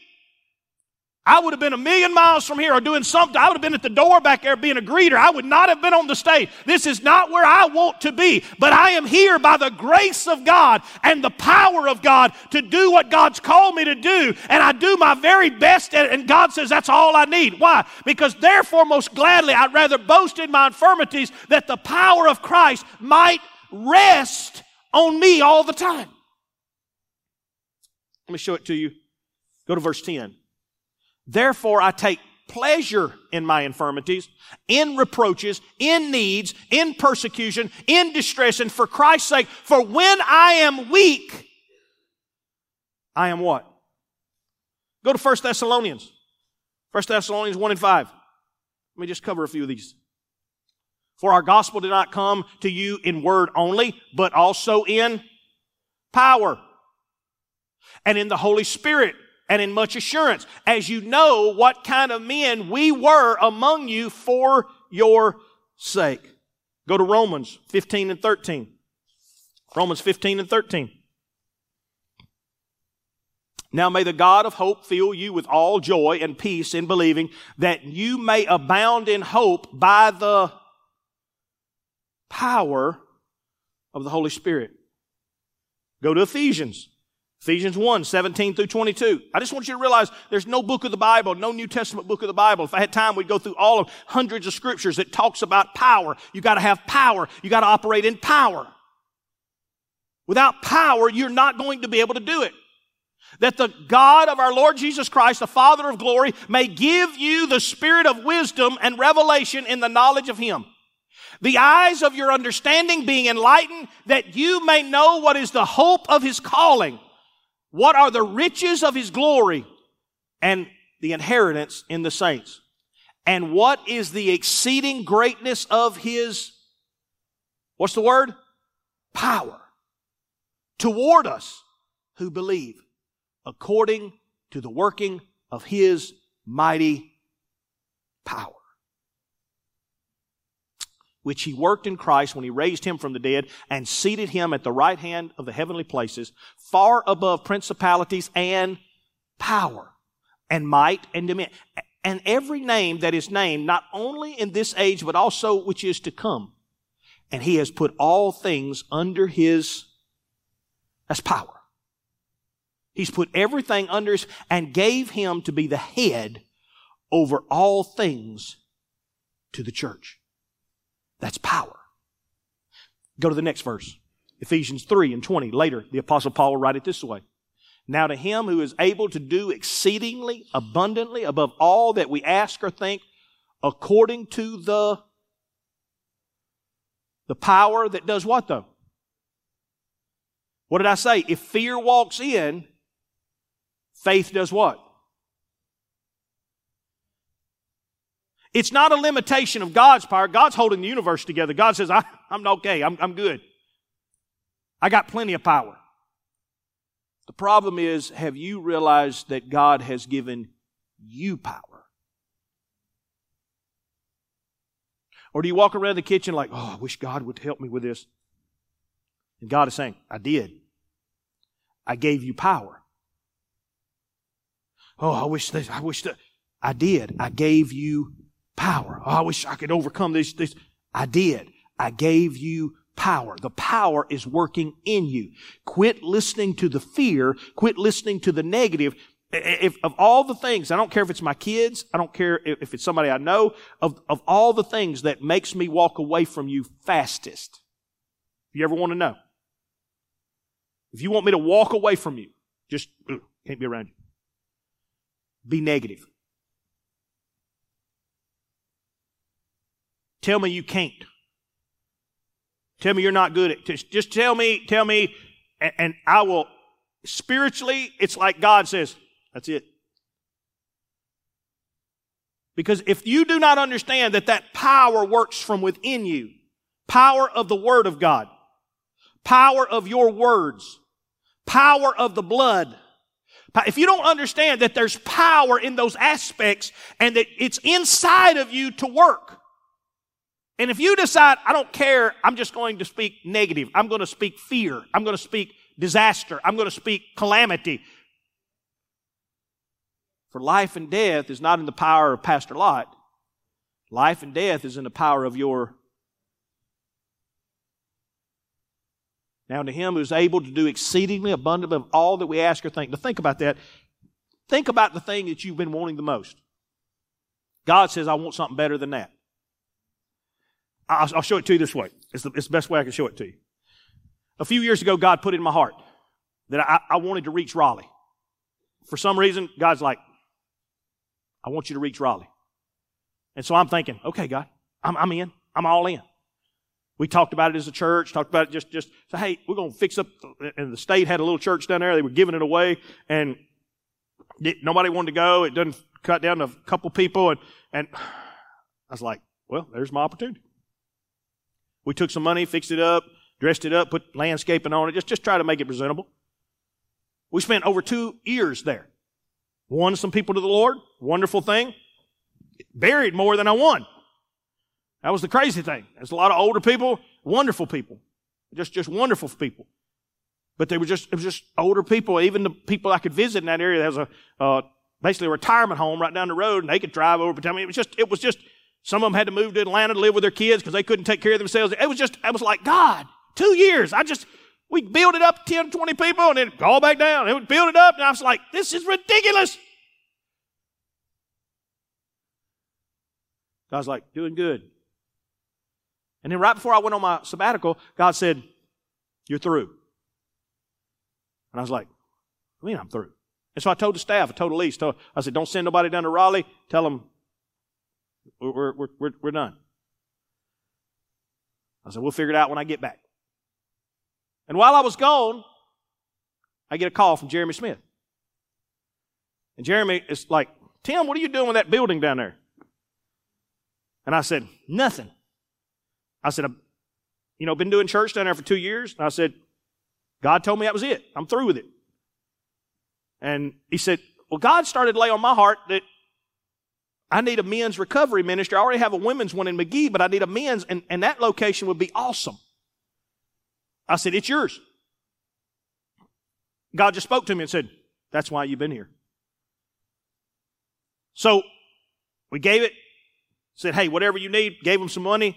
I would have been a million miles from here or doing something. I would have been at the door back there being a greeter. I would not have been on the stage. This is not where I want to be, but I am here by the grace of God and the power of God to do what God's called me to do. And I do my very best. And God says that's all I need. Why? Because therefore, most gladly, I'd rather boast in my infirmities that the power of Christ might rest on me all the time. Let me show it to you. Go to verse 10. Therefore, I take pleasure in my infirmities, in reproaches, in needs, in persecution, in distress, and for Christ's sake. For when I am weak, I am what? Go to 1 Thessalonians. 1 Thessalonians 1 and 5. Let me just cover a few of these. For our gospel did not come to you in word only, but also in power and in the Holy Spirit and in much assurance, as you know what kind of men we were among you for your sake. Go to Romans 15 and 13. Romans 15 and 13. Now may the God of hope fill you with all joy and peace in believing that you may abound in hope by the power of the Holy Spirit. Go to Ephesians. Ephesians 1, 17 through 22. I just want you to realize there's no book of the Bible, no New Testament book of the Bible. If I had time, we'd go through all of hundreds of scriptures that talks about power. You gotta have power. You gotta operate in power. Without power, you're not going to be able to do it. That the God of our Lord Jesus Christ, the Father of glory, may give you the spirit of wisdom and revelation in the knowledge of Him the eyes of your understanding being enlightened, that you may know what is the hope of his calling, what are the riches of his glory and the inheritance in the saints? And what is the exceeding greatness of his, what's the word? Power toward us who believe according to the working of his mighty power which he worked in Christ when he raised him from the dead and seated him at the right hand of the heavenly places, far above principalities and power and might and dominion. And every name that is named, not only in this age, but also which is to come. And he has put all things under his, that's power. He's put everything under his, and gave him to be the head over all things to the church that's power. Go to the next verse. Ephesians 3 and 20. Later, the Apostle Paul will write it this way. Now to him who is able to do exceedingly abundantly above all that we ask or think, according to the, the power that does what though? What did I say? If fear walks in, faith does what? It's not a limitation of God's power. God's holding the universe together. God says, I, am okay. I'm, I'm good. I got plenty of power. The problem is, have you realized that God has given you power? Or do you walk around the kitchen like, oh, I wish God would help me with this? And God is saying, I did. I gave you power. Oh, I wish this, I wish that. I did. I gave you power. Oh, I wish I could overcome this, this. I did. I gave you power. The power is working in you. Quit listening to the fear. Quit listening to the negative. If, of all the things, I don't care if it's my kids, I don't care if it's somebody I know, of, of all the things that makes me walk away from you fastest. If you ever want to know. If you want me to walk away from you, just can't be around you. Be negative. Tell me you can't. Tell me you're not good at just, just tell me, tell me, and, and I will spiritually, it's like God says, that's it. Because if you do not understand that that power works from within you, power of the Word of God, power of your words, power of the blood, if you don't understand that there's power in those aspects and that it's inside of you to work, and if you decide, I don't care, I'm just going to speak negative, I'm going to speak fear, I'm going to speak disaster, I'm going to speak calamity. For life and death is not in the power of Pastor Lot. Life and death is in the power of your. Now, to him who's able to do exceedingly abundantly of all that we ask or think. Now, think about that. Think about the thing that you've been wanting the most. God says, I want something better than that. I'll, I'll show it to you this way. It's the, it's the best way I can show it to you. A few years ago, God put it in my heart that I, I wanted to reach Raleigh. For some reason, God's like, I want you to reach Raleigh. And so I'm thinking, okay, God, I'm, I'm in. I'm all in. We talked about it as a church, talked about it just, just, so hey, we're going to fix up, and the state had a little church down there. They were giving it away and nobody wanted to go. It doesn't cut down to a couple people. And, and I was like, well, there's my opportunity. We took some money, fixed it up, dressed it up, put landscaping on it, just, just try to make it presentable. We spent over two years there. Won some people to the Lord. Wonderful thing. Buried more than I won. That was the crazy thing. There's a lot of older people, wonderful people. Just, just wonderful people. But they were just, it was just older people. Even the people I could visit in that area, there was a, uh, basically a retirement home right down the road and they could drive over. But I mean, it was just, it was just some of them had to move to Atlanta to live with their kids because they couldn't take care of themselves. It was just, I was like, God, two years. I just, We build it up 10, 20 people and then call back down. And we build it up. And I was like, this is ridiculous. God's like, doing good. And then right before I went on my sabbatical, God said, You're through. And I was like, I mean, I'm through. And so I told the staff, I told Elise, told, I said, Don't send nobody down to Raleigh. Tell them we're, we're, we're, we're done. I said, We'll figure it out when I get back. And while I was gone, I get a call from Jeremy Smith. And Jeremy is like, Tim, what are you doing with that building down there? And I said, Nothing. I said, I've, you know, been doing church down there for two years. And I said, God told me that was it. I'm through with it. And he said, Well, God started to lay on my heart that I need a men's recovery ministry. I already have a women's one in McGee, but I need a men's, and, and that location would be awesome. I said, It's yours. God just spoke to me and said, That's why you've been here. So we gave it, said, Hey, whatever you need, gave them some money,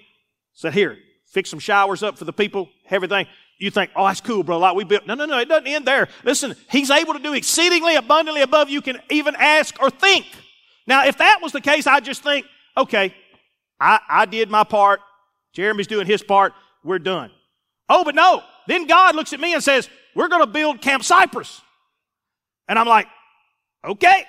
said, Here, fix some showers up for the people, everything. You think, oh, that's cool, bro. Like we built. No, no, no. It doesn't end there. Listen, he's able to do exceedingly abundantly above you can even ask or think. Now, if that was the case, I just think, okay, I, I did my part. Jeremy's doing his part. We're done. Oh, but no. Then God looks at me and says, we're going to build Camp Cypress. And I'm like, okay.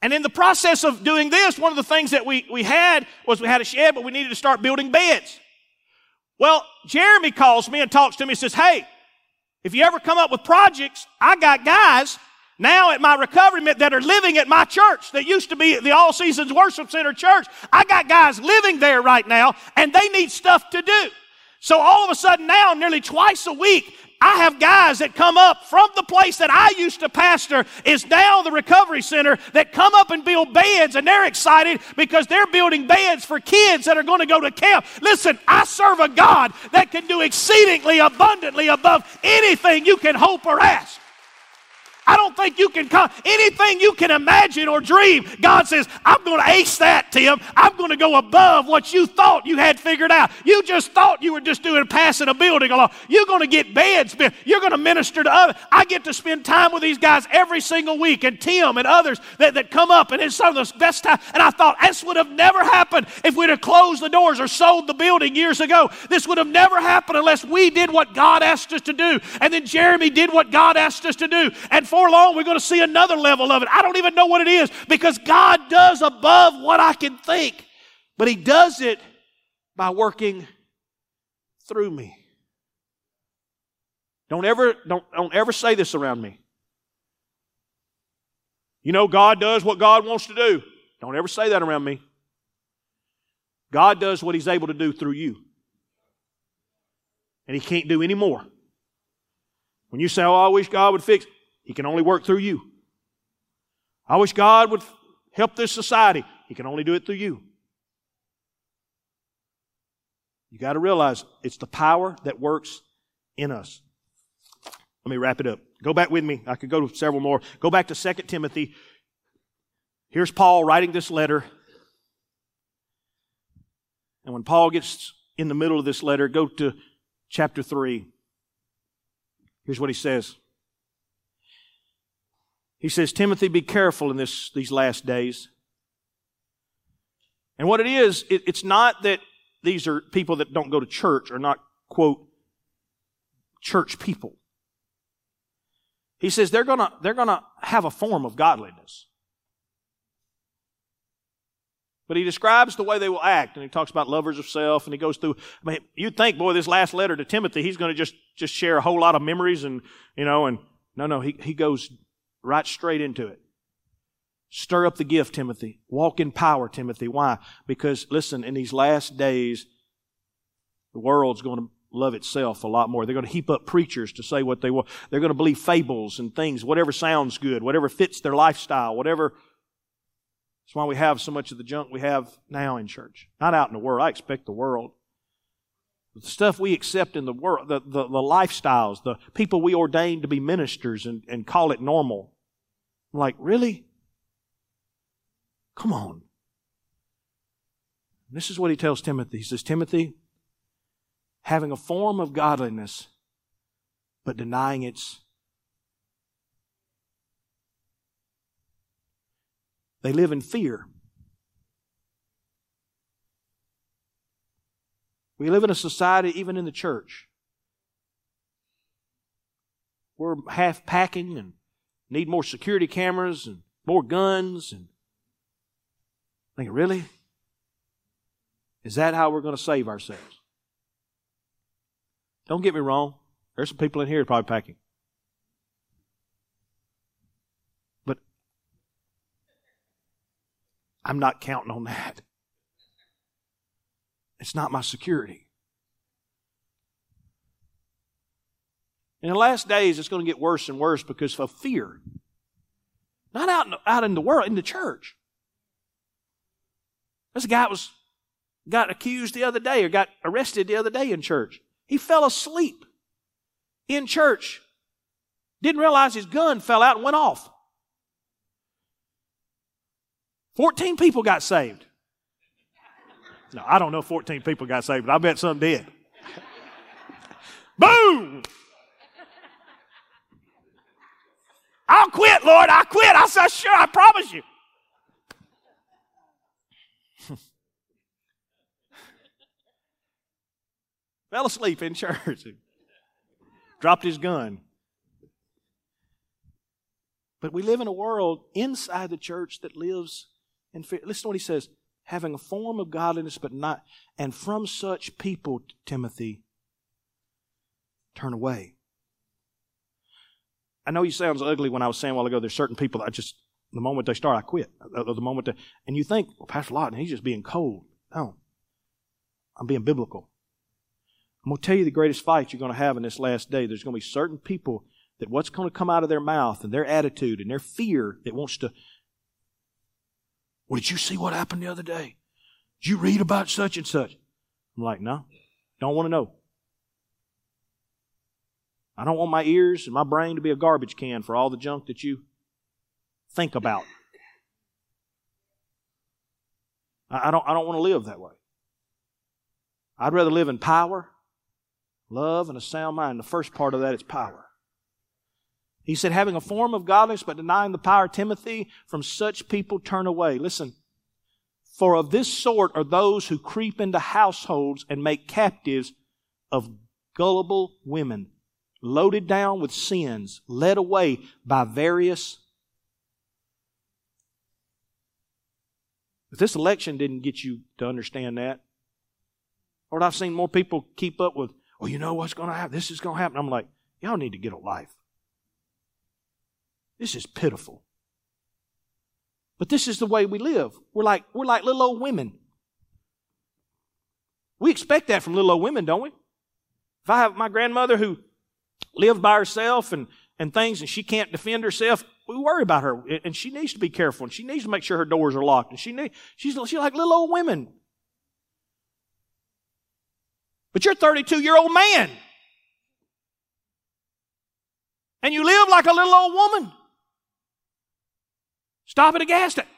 And in the process of doing this, one of the things that we, we had was we had a shed, but we needed to start building beds. Well, Jeremy calls me and talks to me and says, Hey, if you ever come up with projects, I got guys now at my recovery that are living at my church that used to be the All Seasons Worship Center church. I got guys living there right now and they need stuff to do. So all of a sudden now, nearly twice a week, I have guys that come up from the place that I used to pastor is now the recovery center that come up and build beds and they're excited because they're building beds for kids that are going to go to camp. Listen, I serve a God that can do exceedingly abundantly above anything you can hope or ask. I don't think you can come anything you can imagine or dream. God says, I'm going to ace that, Tim. I'm going to go above what you thought you had figured out. You just thought you were just doing passing a building along. You're going to get beds. You're going to minister to others. I get to spend time with these guys every single week, and Tim and others that, that come up, and it's some of the best time. And I thought this would have never happened if we'd have closed the doors or sold the building years ago. This would have never happened unless we did what God asked us to do. And then Jeremy did what God asked us to do. And for before long, we're going to see another level of it. I don't even know what it is because God does above what I can think. But He does it by working through me. Don't ever, don't, don't ever say this around me. You know, God does what God wants to do. Don't ever say that around me. God does what He's able to do through you. And He can't do any more. When you say, Oh, I wish God would fix, he can only work through you. I wish God would help this society. He can only do it through you. You got to realize it's the power that works in us. Let me wrap it up. Go back with me. I could go to several more. Go back to 2 Timothy. Here's Paul writing this letter. And when Paul gets in the middle of this letter, go to chapter 3. Here's what he says. He says, Timothy, be careful in this, these last days. And what it is, it, it's not that these are people that don't go to church or not, quote, church people. He says they're gonna, they're gonna have a form of godliness. But he describes the way they will act, and he talks about lovers of self, and he goes through. I mean, you'd think, boy, this last letter to Timothy, he's going to just just share a whole lot of memories, and you know, and no, no, he he goes right straight into it. Stir up the gift, Timothy. Walk in power, Timothy. Why? Because, listen, in these last days, the world's going to love itself a lot more. They're going to heap up preachers to say what they want. They're going to believe fables and things, whatever sounds good, whatever fits their lifestyle, whatever. That's why we have so much of the junk we have now in church. Not out in the world. I expect the world the stuff we accept in the world, the, the, the lifestyles, the people we ordain to be ministers and, and call it normal. I'm like, really? Come on. This is what he tells Timothy. He says, Timothy, having a form of godliness but denying its. They live in fear. We live in a society, even in the church, we're half packing and need more security cameras and more guns and think, really? Is that how we're going to save ourselves? Don't get me wrong. There's some people in here probably packing. But I'm not counting on that. It's not my security. In the last days, it's going to get worse and worse because of fear. Not out in, the, out in the world, in the church. This guy was got accused the other day or got arrested the other day in church. He fell asleep in church. Didn't realize his gun fell out and went off. 14 people got saved. No, I don't know 14 people got saved, but I bet some did. Boom! I'll quit, Lord. I quit. I said, sure, I promise you. Fell asleep in church. Dropped his gun. But we live in a world inside the church that lives in fear. Listen to what he says having a form of godliness, but not, and from such people, Timothy, turn away. I know he sounds ugly when I was saying a while ago, there's certain people that I just, the moment they start, I quit. Uh, uh, the moment they, and you think, well, Pastor Lawton, he's just being cold. No. I'm being biblical. I'm going to tell you the greatest fight you're going to have in this last day. There's going to be certain people that what's going to come out of their mouth and their attitude and their fear that wants to. Well, did you see what happened the other day? Did you read about such and such? I'm like, no, don't want to know. I don't want my ears and my brain to be a garbage can for all the junk that you think about. I don't, I don't want to live that way. I'd rather live in power, love, and a sound mind. The first part of that is power. He said, having a form of godliness but denying the power, Timothy, from such people turn away. Listen, for of this sort are those who creep into households and make captives of gullible women loaded down with sins, led away by various. If this election didn't get you to understand that, Lord, I've seen more people keep up with, well, you know what's going to happen? This is going to happen. I'm like, y'all need to get a life. This is pitiful. But this is the way we live. We're like, we're like little old women. We expect that from little old women, don't we? If I have my grandmother who lived by herself and, and things and she can't defend herself, we worry about her. And she needs to be careful and she needs to make sure her doors are locked. And she need, she's, she's like little old women. But you're a 32 year old man. And you live like a little old woman. Stop at a gas station.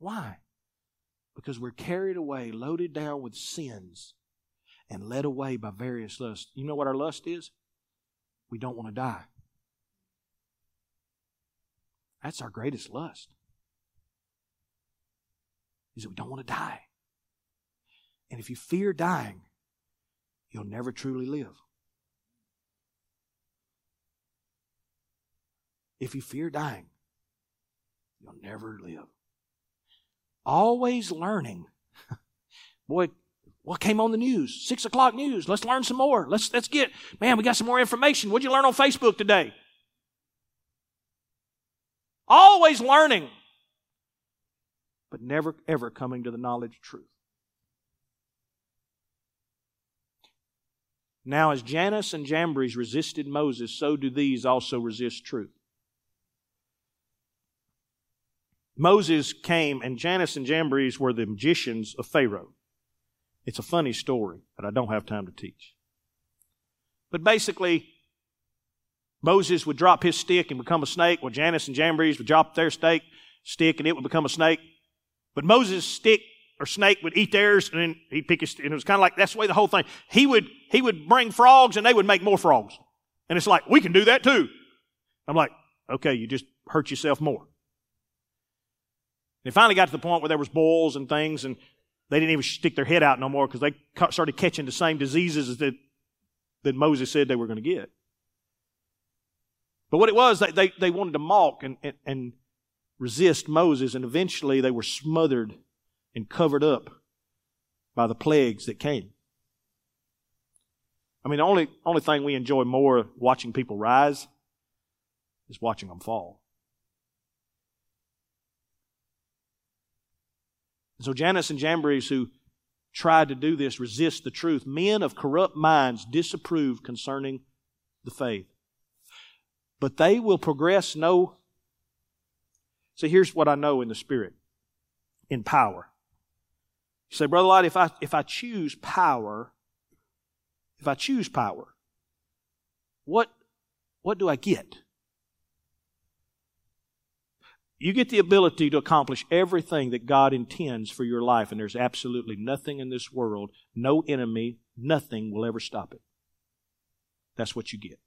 Why? Because we're carried away, loaded down with sins, and led away by various lusts. You know what our lust is? We don't want to die. That's our greatest lust. Is that we don't want to die. And if you fear dying, you'll never truly live. If you fear dying, you'll never live always learning. Boy, what came on the news? Six o'clock news. Let's learn some more. Let's let's get man. We got some more information. What'd you learn on Facebook today? Always learning, but never ever coming to the knowledge of truth. Now, as Jannes and Jambres resisted Moses, so do these also resist truth. Moses came, and Jannes and Jambres were the magicians of Pharaoh. It's a funny story that I don't have time to teach. But basically, Moses would drop his stick and become a snake, while Jannes and Jambres would drop their stake stick and it would become a snake. But Moses' stick or snake would eat theirs and then he'd pick his, and it was kind of like, that's the way the whole thing. He would, he would bring frogs and they would make more frogs. And it's like, we can do that too. I'm like, okay, you just hurt yourself more. They finally got to the point where there was boils and things and they didn't even stick their head out no more because they started catching the same diseases that, that Moses said they were going to get. But what it was, they, they, they wanted to mock and, and, and resist Moses, and eventually they were smothered and covered up by the plagues that came. I mean, the only, only thing we enjoy more watching people rise is watching them fall. And so Jannes and Jambres, who tried to do this, resist the truth. Men of corrupt minds disapprove concerning the faith. But they will progress no. So here's what I know in the Spirit in power. You say, Brother Light, if I, if I choose power, if I choose power, what, what do I get? You get the ability to accomplish everything that God intends for your life, and there's absolutely nothing in this world, no enemy, nothing will ever stop it. That's what you get.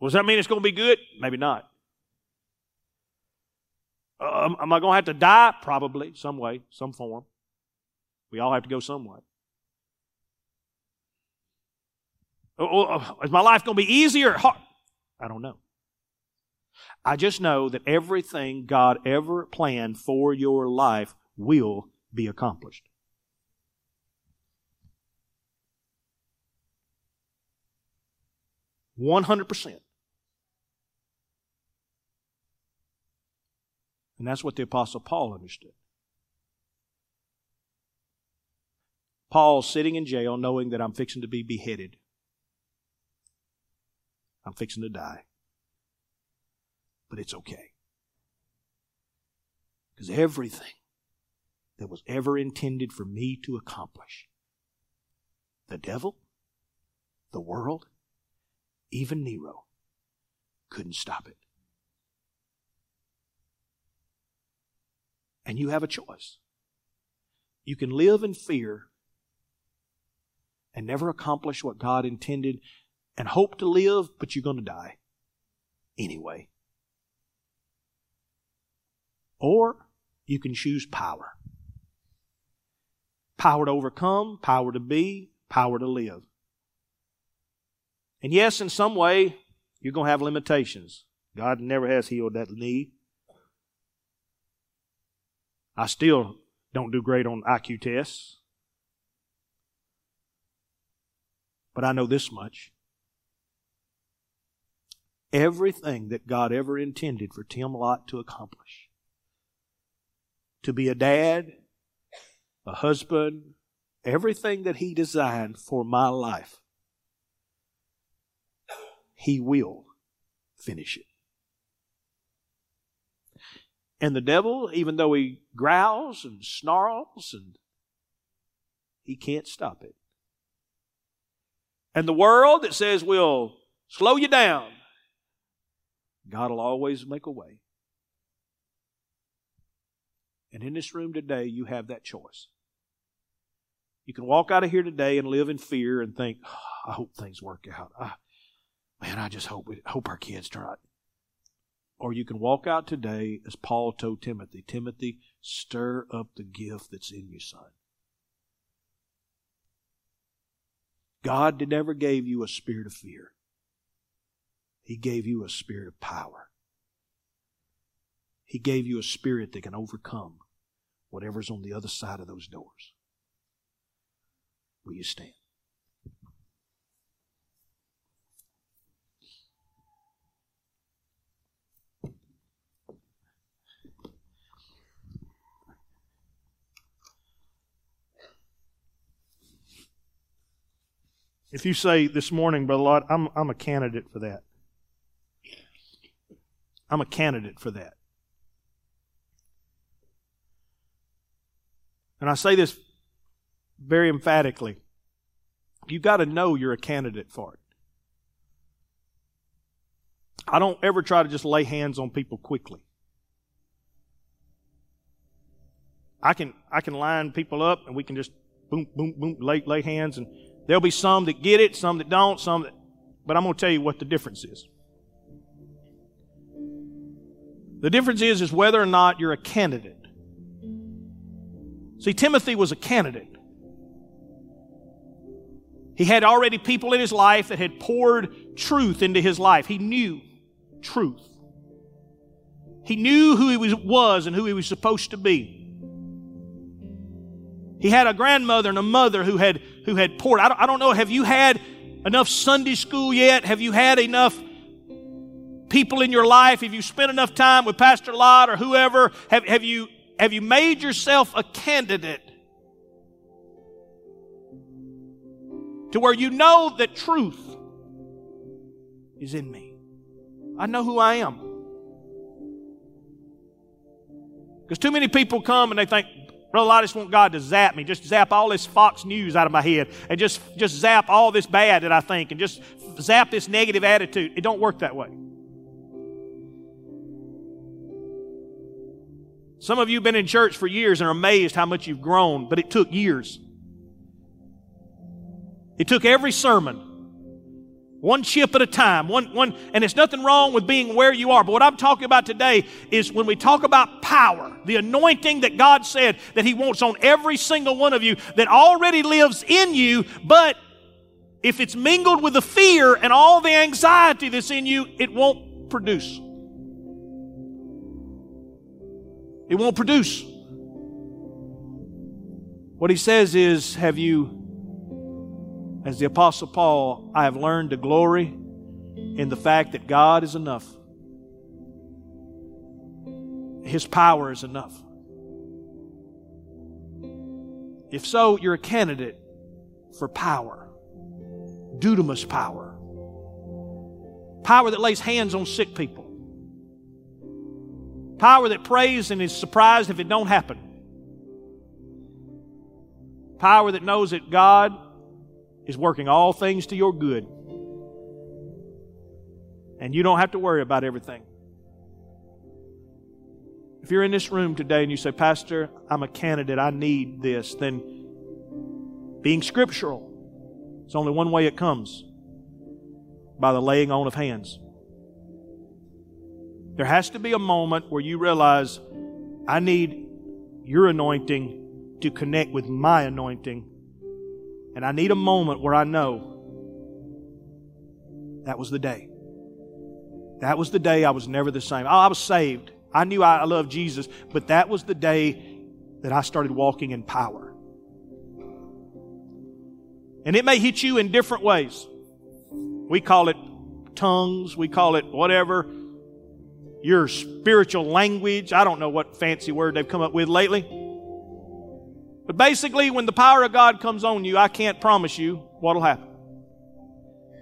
Well, does that mean it's going to be good? Maybe not. Uh, am I going to have to die? Probably, some way, some form. We all have to go some way. Oh, oh, oh, Uh, uh, is my life going to be easier? I don't know. I just know that everything God ever planned for your life will be accomplished. One hundred percent. And that's what the Apostle Paul understood. Paul sitting in jail knowing that I'm fixing to be beheaded. I'm fixing to die. But it's okay. Because everything that was ever intended for me to accomplish, the devil, the world, even Nero, couldn't stop it. And you have a choice. You can live in fear and never accomplish what God intended and hope to live, but you're going to die anyway. Or you can choose power power to overcome, power to be, power to live. And yes, in some way, you're going to have limitations. God never has healed that knee. I still don't do great on IQ tests. But I know this much. Everything that God ever intended for Tim Lott to accomplish to be a dad, a husband, everything that He designed for my life, He will finish it. And the devil, even though he growls and snarls, and he can't stop it. And the world that says we'll slow you down, God will always make a way. And in this room today, you have that choice. You can walk out of here today and live in fear and think, oh, I hope things work out. I, man, I just hope, hope our kids turn out. Or you can walk out today as Paul told Timothy Timothy, stir up the gift that's in you, son. God never gave you a spirit of fear. He gave you a spirit of power. He gave you a spirit that can overcome whatever's on the other side of those doors. Will you stand? If you say this morning, Brother I'm, I'm a candidate for that. I'm a candidate for that. And I say this very emphatically. You've got to know you're a candidate for it. I don't ever try to just lay hands on people quickly. I can I can line people up and we can just boom boom boom lay lay hands and there'll be some that get it, some that don't, some that but I'm going to tell you what the difference is. The difference is is whether or not you're a candidate. See Timothy was a candidate. He had already people in his life that had poured truth into his life. He knew truth. He knew who he was and who he was supposed to be. He had a grandmother and a mother who had, who had poured. I don't, I don't know, have you had enough Sunday school yet? Have you had enough people in your life? Have you spent enough time with Pastor Lott or whoever? Have, have, you, have you made yourself a candidate to where you know that truth is in me? I know who I am. Because too many people come and they think, Brother, I just want God to zap me, just zap all this Fox News out of my head, and just, just zap all this bad that I think, and just zap this negative attitude. It don't work that way. Some of you have been in church for years and are amazed how much you've grown, but it took years. It took every sermon one chip at a time. One, one, and it's nothing wrong with being where you are. But what I'm talking about today is when we talk about power, the anointing that God said that He wants on every single one of you that already lives in you, but if it's mingled with the fear and all the anxiety that's in you, it won't produce. It won't produce. What he says is, have you as the Apostle Paul, I have learned to glory in the fact that God is enough. His power is enough. If so, you're a candidate for power. Dunamis power. Power that lays hands on sick people. Power that prays and is surprised if it don't happen. Power that knows that God is working all things to your good. And you don't have to worry about everything. If you're in this room today and you say, Pastor, I'm a candidate, I need this, then being scriptural, it's only one way it comes by the laying on of hands. There has to be a moment where you realize, I need your anointing to connect with my anointing and I need a moment where I know that was the day. That was the day I was never the same. I was saved. I knew I loved Jesus, but that was the day that I started walking in power. And it may hit you in different ways. We call it tongues, we call it whatever. Your spiritual language. I don't know what fancy word they've come up with lately. But basically, when the power of God comes on you, I can't promise you what'll happen.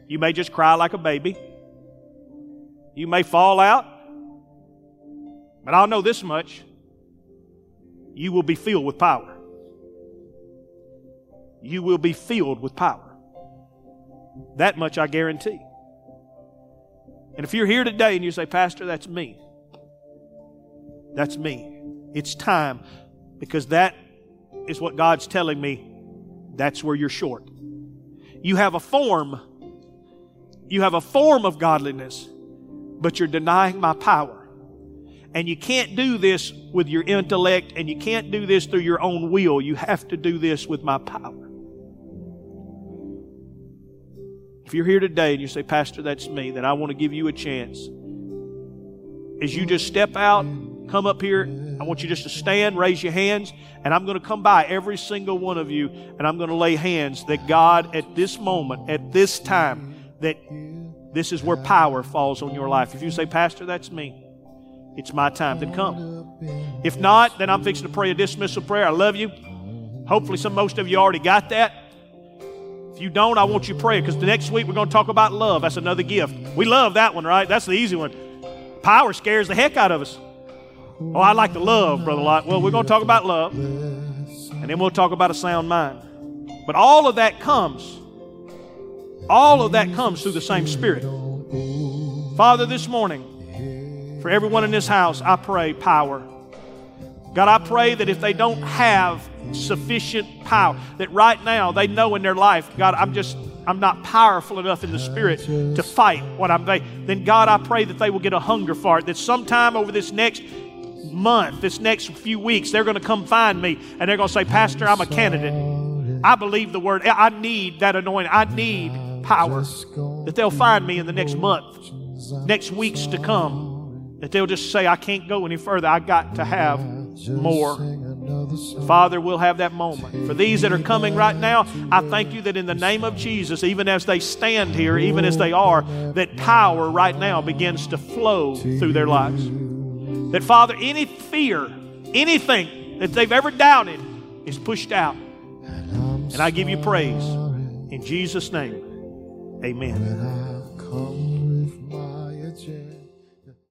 You may just cry like a baby. You may fall out. But I'll know this much you will be filled with power. You will be filled with power. That much I guarantee. And if you're here today and you say, Pastor, that's me, that's me. It's time because that is what God's telling me. That's where you're short. You have a form, you have a form of godliness, but you're denying my power. And you can't do this with your intellect, and you can't do this through your own will. You have to do this with my power. If you're here today and you say, Pastor, that's me, then I want to give you a chance. As you just step out, come up here, I want you just to stand, raise your hands, and I'm going to come by every single one of you, and I'm going to lay hands that God, at this moment, at this time, that this is where power falls on your life. If you say, Pastor, that's me, it's my time, then come. If not, then I'm fixing to pray a dismissal prayer. I love you. Hopefully, some most of you already got that. You don't, I want you to pray because the next week we're going to talk about love. That's another gift. We love that one, right? That's the easy one. Power scares the heck out of us. Oh, I like the love, Brother Lott. Well, we're going to talk about love, and then we'll talk about a sound mind. But all of that comes, all of that comes through the same Spirit. Father, this morning, for everyone in this house, I pray power. God, I pray that if they don't have sufficient power, that right now they know in their life, God, I'm just, I'm not powerful enough in the spirit to fight what I'm, then God, I pray that they will get a hunger for it, that sometime over this next month, this next few weeks, they're going to come find me and they're going to say, Pastor, I'm a candidate. I believe the word. I need that anointing. I need power. That they'll find me in the next month, next weeks to come. That they'll just say, I can't go any further. I got to have more. Father, we'll have that moment. For these that are coming right now, I thank you that in the name of Jesus, even as they stand here, even as they are, that power right now begins to flow through their lives. That, Father, any fear, anything that they've ever doubted is pushed out. And I give you praise. In Jesus' name, amen.